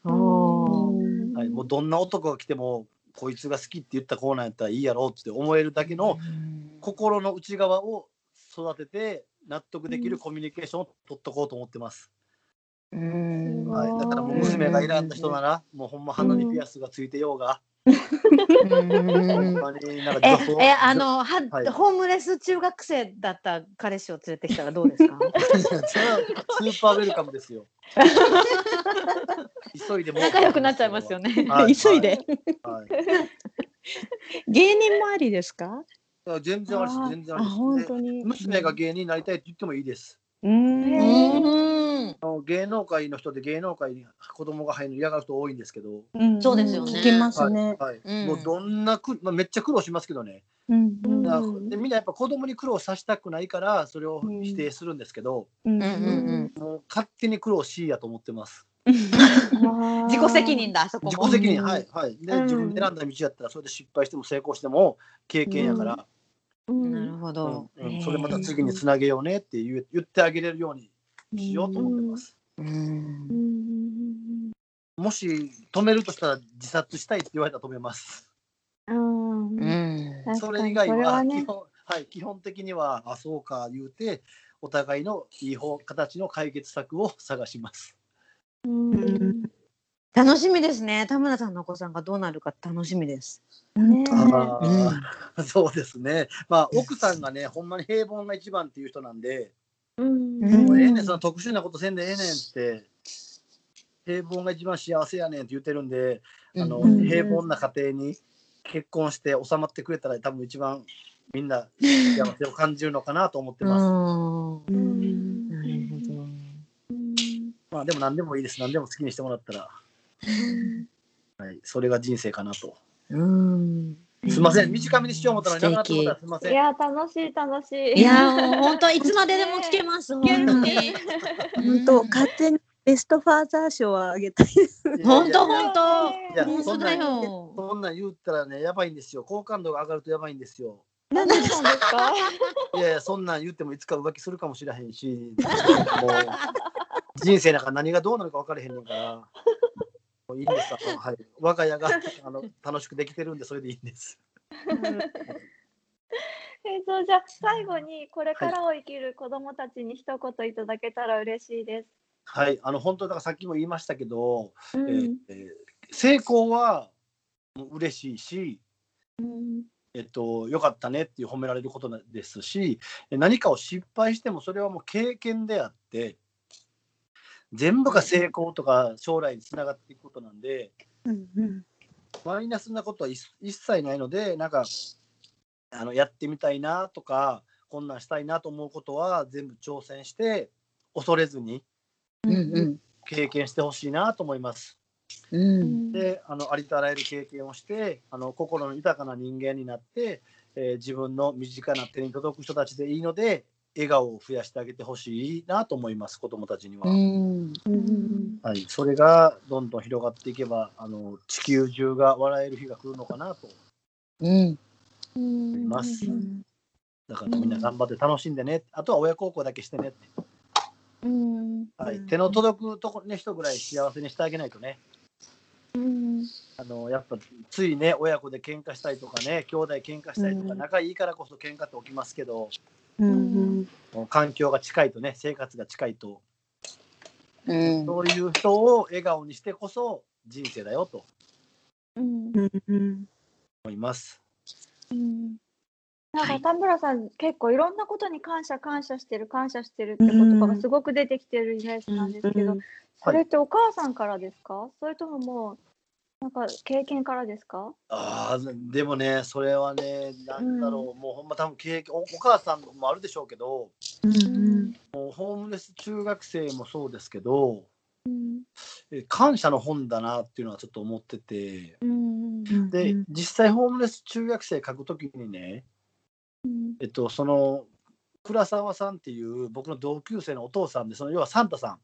おはい、もうどんな男が来てもこいつが好きって言った子なんやったらいいやろうって思えるだけの心の内側を育てて納得できるコミュニケーションを取っとこうと思ってます。うん。はい、だからもう娘が選んだ人ならもうほんま鼻にピアスがついてようが、ええあのは、はい。ホームレス中学生だった彼氏を連れてきたらどうですか？それはスーパーウェルカムですよ。急いで仲良くなっちゃいますよね、はい急いで、はい。芸人もありですか？全然ありですあー全然ありです本当に。で娘が芸人になりたいって言ってもいいです。うん。芸能界の人で芸能界に子供が入るの嫌がる人多いんですけど、うんそうですよね。聞きますはいね。はい。うん。もうどんなく、まあ、めっちゃ苦労しますけどね、うん。でみんなやっぱ子供に苦労させたくないからそれをうん否定するんですけど、うん。うんうんもう勝手に苦労しいやと思ってます。自己責任だあそこも。自己責任、うんはいはい。で、うん。自分で選んだ道やったらそれで失敗しても成功しても経験やから、なるほうんど、うん。それまた次につなげようねって言う言ってあげれるようにしようと思ってます。うん。もし止めるとしたら自殺したいって言われたら止めます。うん。それ以外は基ね本,、はい、基本的にはあそうか言うてお互いのいい方形の解決策を探します。うん楽しみですね。田村さんのお子さんがどうなるか楽しみです、ね。あーそうですね。まあ奥さんがねほんまに平凡が一番っていう人なんで、うん。もうええねんその特殊なことせんでええねんって。平凡が一番幸せやねんって言ってるんで、あのうん。平凡な家庭に結婚して収まってくれたら多分一番みんな幸せを感じるのかなと思ってます。うん。なるほど。まあでも何でもいいです。何でも好きにしてもらったら、はい、それが人生かなと。うんすみません、短めにしよう思ったのになくなったらすみません。いや、楽しい、楽しい。いやもう本当いつまででも聞けます。本当に。本当勝手にベストファーザー賞をあげたいです。本当本当。いや、本当だそんなんよ。そんなん言ったらね、やばいんですよ。好感度が上がるとやばいんですよ。何なんですか？いやいや、そんなん言ってもいつか浮気するかもしれへんし、もう人生なんか何がどうなるか分からへんねんから。もういいんです。あのはい、我が家があの楽しくできてるんで、それでいいんです。えっと、じゃあ、最後に、これからを生きる子供たちに一言いただけたら嬉しいです。はい、あの本当だからさっきも言いましたけど、うえーん。えー成功は嬉しいし、うん。えっと、よかったねっていう褒められることですし、え何かを失敗してもそれはもう経験であって、全部が成功とか将来につながっていくことなんで、うんうんマイナスなことは一一切ないので、なんか、あのやってみたいなとか、こんなんしたいなと思うことは全部挑戦して、恐れずにうんうん経験してほしいなと思います。うん。であのありとあらゆる経験をしてあの心の豊かな人間になって、えー自分の身近な手に届く人たちでいいので笑顔を増やしてあげてほしいなと思います子どもたちには、はい、それがどんどん広がっていけばあの地球中が笑える日が来るのかなと。思います。うんだからみんな頑張って楽しんでね。あとは親孝行だけしてねって、うん。はい。うん手の届くとこ、ね、人ぐらい幸せにしてあげないとね。うん。あのやっぱついね親子で喧嘩したりとかね兄弟喧嘩したりとか、うん。仲いいからこそ喧嘩って起きますけどうんもう環境が近いとね生活が近いと、うん。そういう人を笑顔にしてこそ人生だよと。うん。うんうん思います。うん。なんか田村さん、結構いろんなことに感謝感謝してる感謝してるって言葉がすごく出てきてるイメージなんですけど、それってお母さんからですか？それとももうなんか経験からですか？あーでもねそれはねなんだろう、もうほんま多分経験おお母さんもあるでしょうけどうんもうホームレス中学生もそうですけどうん。え感謝の本だなっていうのはちょっと思っててうんうんで実際ホームレス中学生書くときにねうん。えっとその倉沢さんっていう僕の同級生のお父さんでその要はサンタさ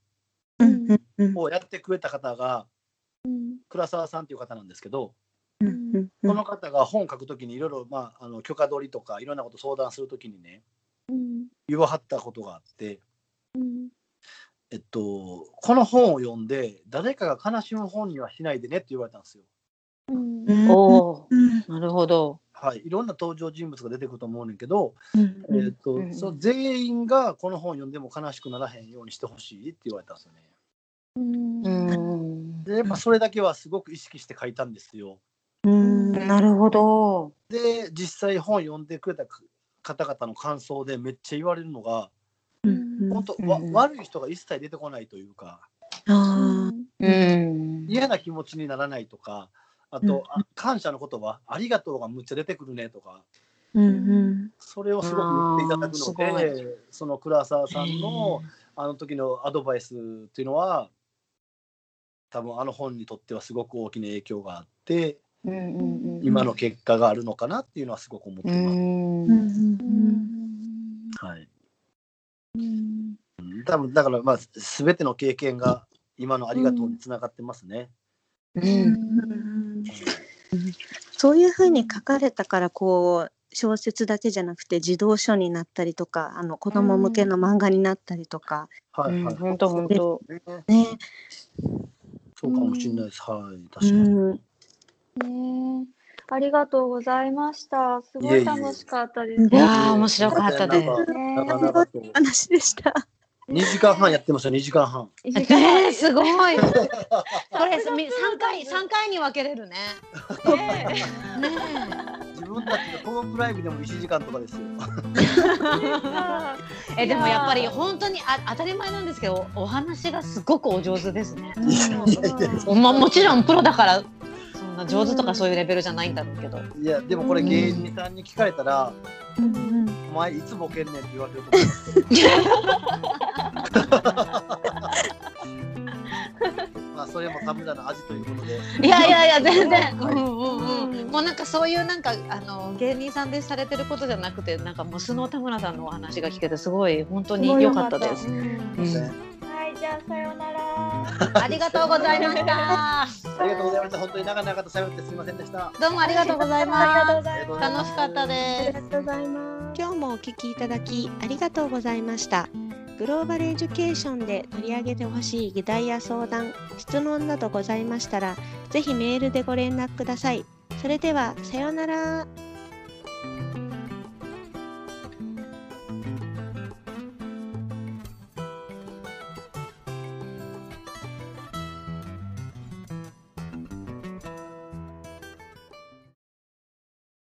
うんうんうんん。をやってくれた方がうん。倉沢さんっていう方なんですけど、うん。うん。この方が本を書くときにいろいろ、まあ、あの許可取りとかいろんなこと相談するときにねうん。言わはったことがあって、うん。えっと、この本を読んで誰かが悲しむ本にはしないでねって言われたんですよ。うん。うん。おなるほど。はい、いろんな登場人物が出てくると思うねんけど、うん。えっとうん。その全員がこの本を読んでも悲しくならへんようにしてほしいって言われたんですよね。うんうん。でやっぱそれだけはすごく意識して書いたんですよ。うんなるほど。で実際本読んでくれた方々の感想でめっちゃ言われるのがうん本当、わうん悪い人が一切出てこないというかあうん。嫌な気持ちにならないとかあと、あ感謝の言葉ありがとうがむっちゃ出てくるねとかーうんそれをすごく言っていただくのでその倉沢さんのあの時のアドバイスっていうのは多分あの本にとってはすごく大きな影響があってうんうんうん。今の結果があるのかなっていうのはすごく思ってうます。うんん。うんはい、うん多分だからまあ全ての経験が今のありがとうにつながってますね。うん。うんそういうふうに書かれたからこう小説だけじゃなくて児童書になったりとかあの子供向けの漫画になったりとか、はいはい。本当本当。ねね、そうかもしれないです。はい、う確かに。ん、ねえありがとうございました。すごい楽しかったです。いやー面白かったですなんかねなかと話でした。2時間半やってますよ、2時間半。えー、すごい。これみ三回三回に分けれるね。ねね自分たちのトークライブでも1時間とかですよ。え。えでもやっぱり本当にあ当たり前なんですけどお話がすごくお上手ですね。まあもちろんプロだからそんな上手とかそういうレベルじゃないんだろうけど。いや、でもこれ芸人さんに聞かれたら、うんお前いつボケんねんって言われてると思う。ま あそれも田村の味ということで。いやいやいや全然。うんうんうん。もうなんかそういうなんかあの芸人さんでされてることじゃなくてなんかもう須野田村さんのお話が聞けてすごい本当に良かったです。うんうんはい、じゃあさようなら。ありがとうございました。ありがとうございました。本当に長々とさよってすみませんでした。どうもありがとうございます。す。楽しかったです。がとうございます。今日もお聞きいただきありがとうございました。グローバルエデュケーションで取り上げてほしい議題や相談、質問などございましたら、ぜひメールでご連絡ください。それでは、さようなら。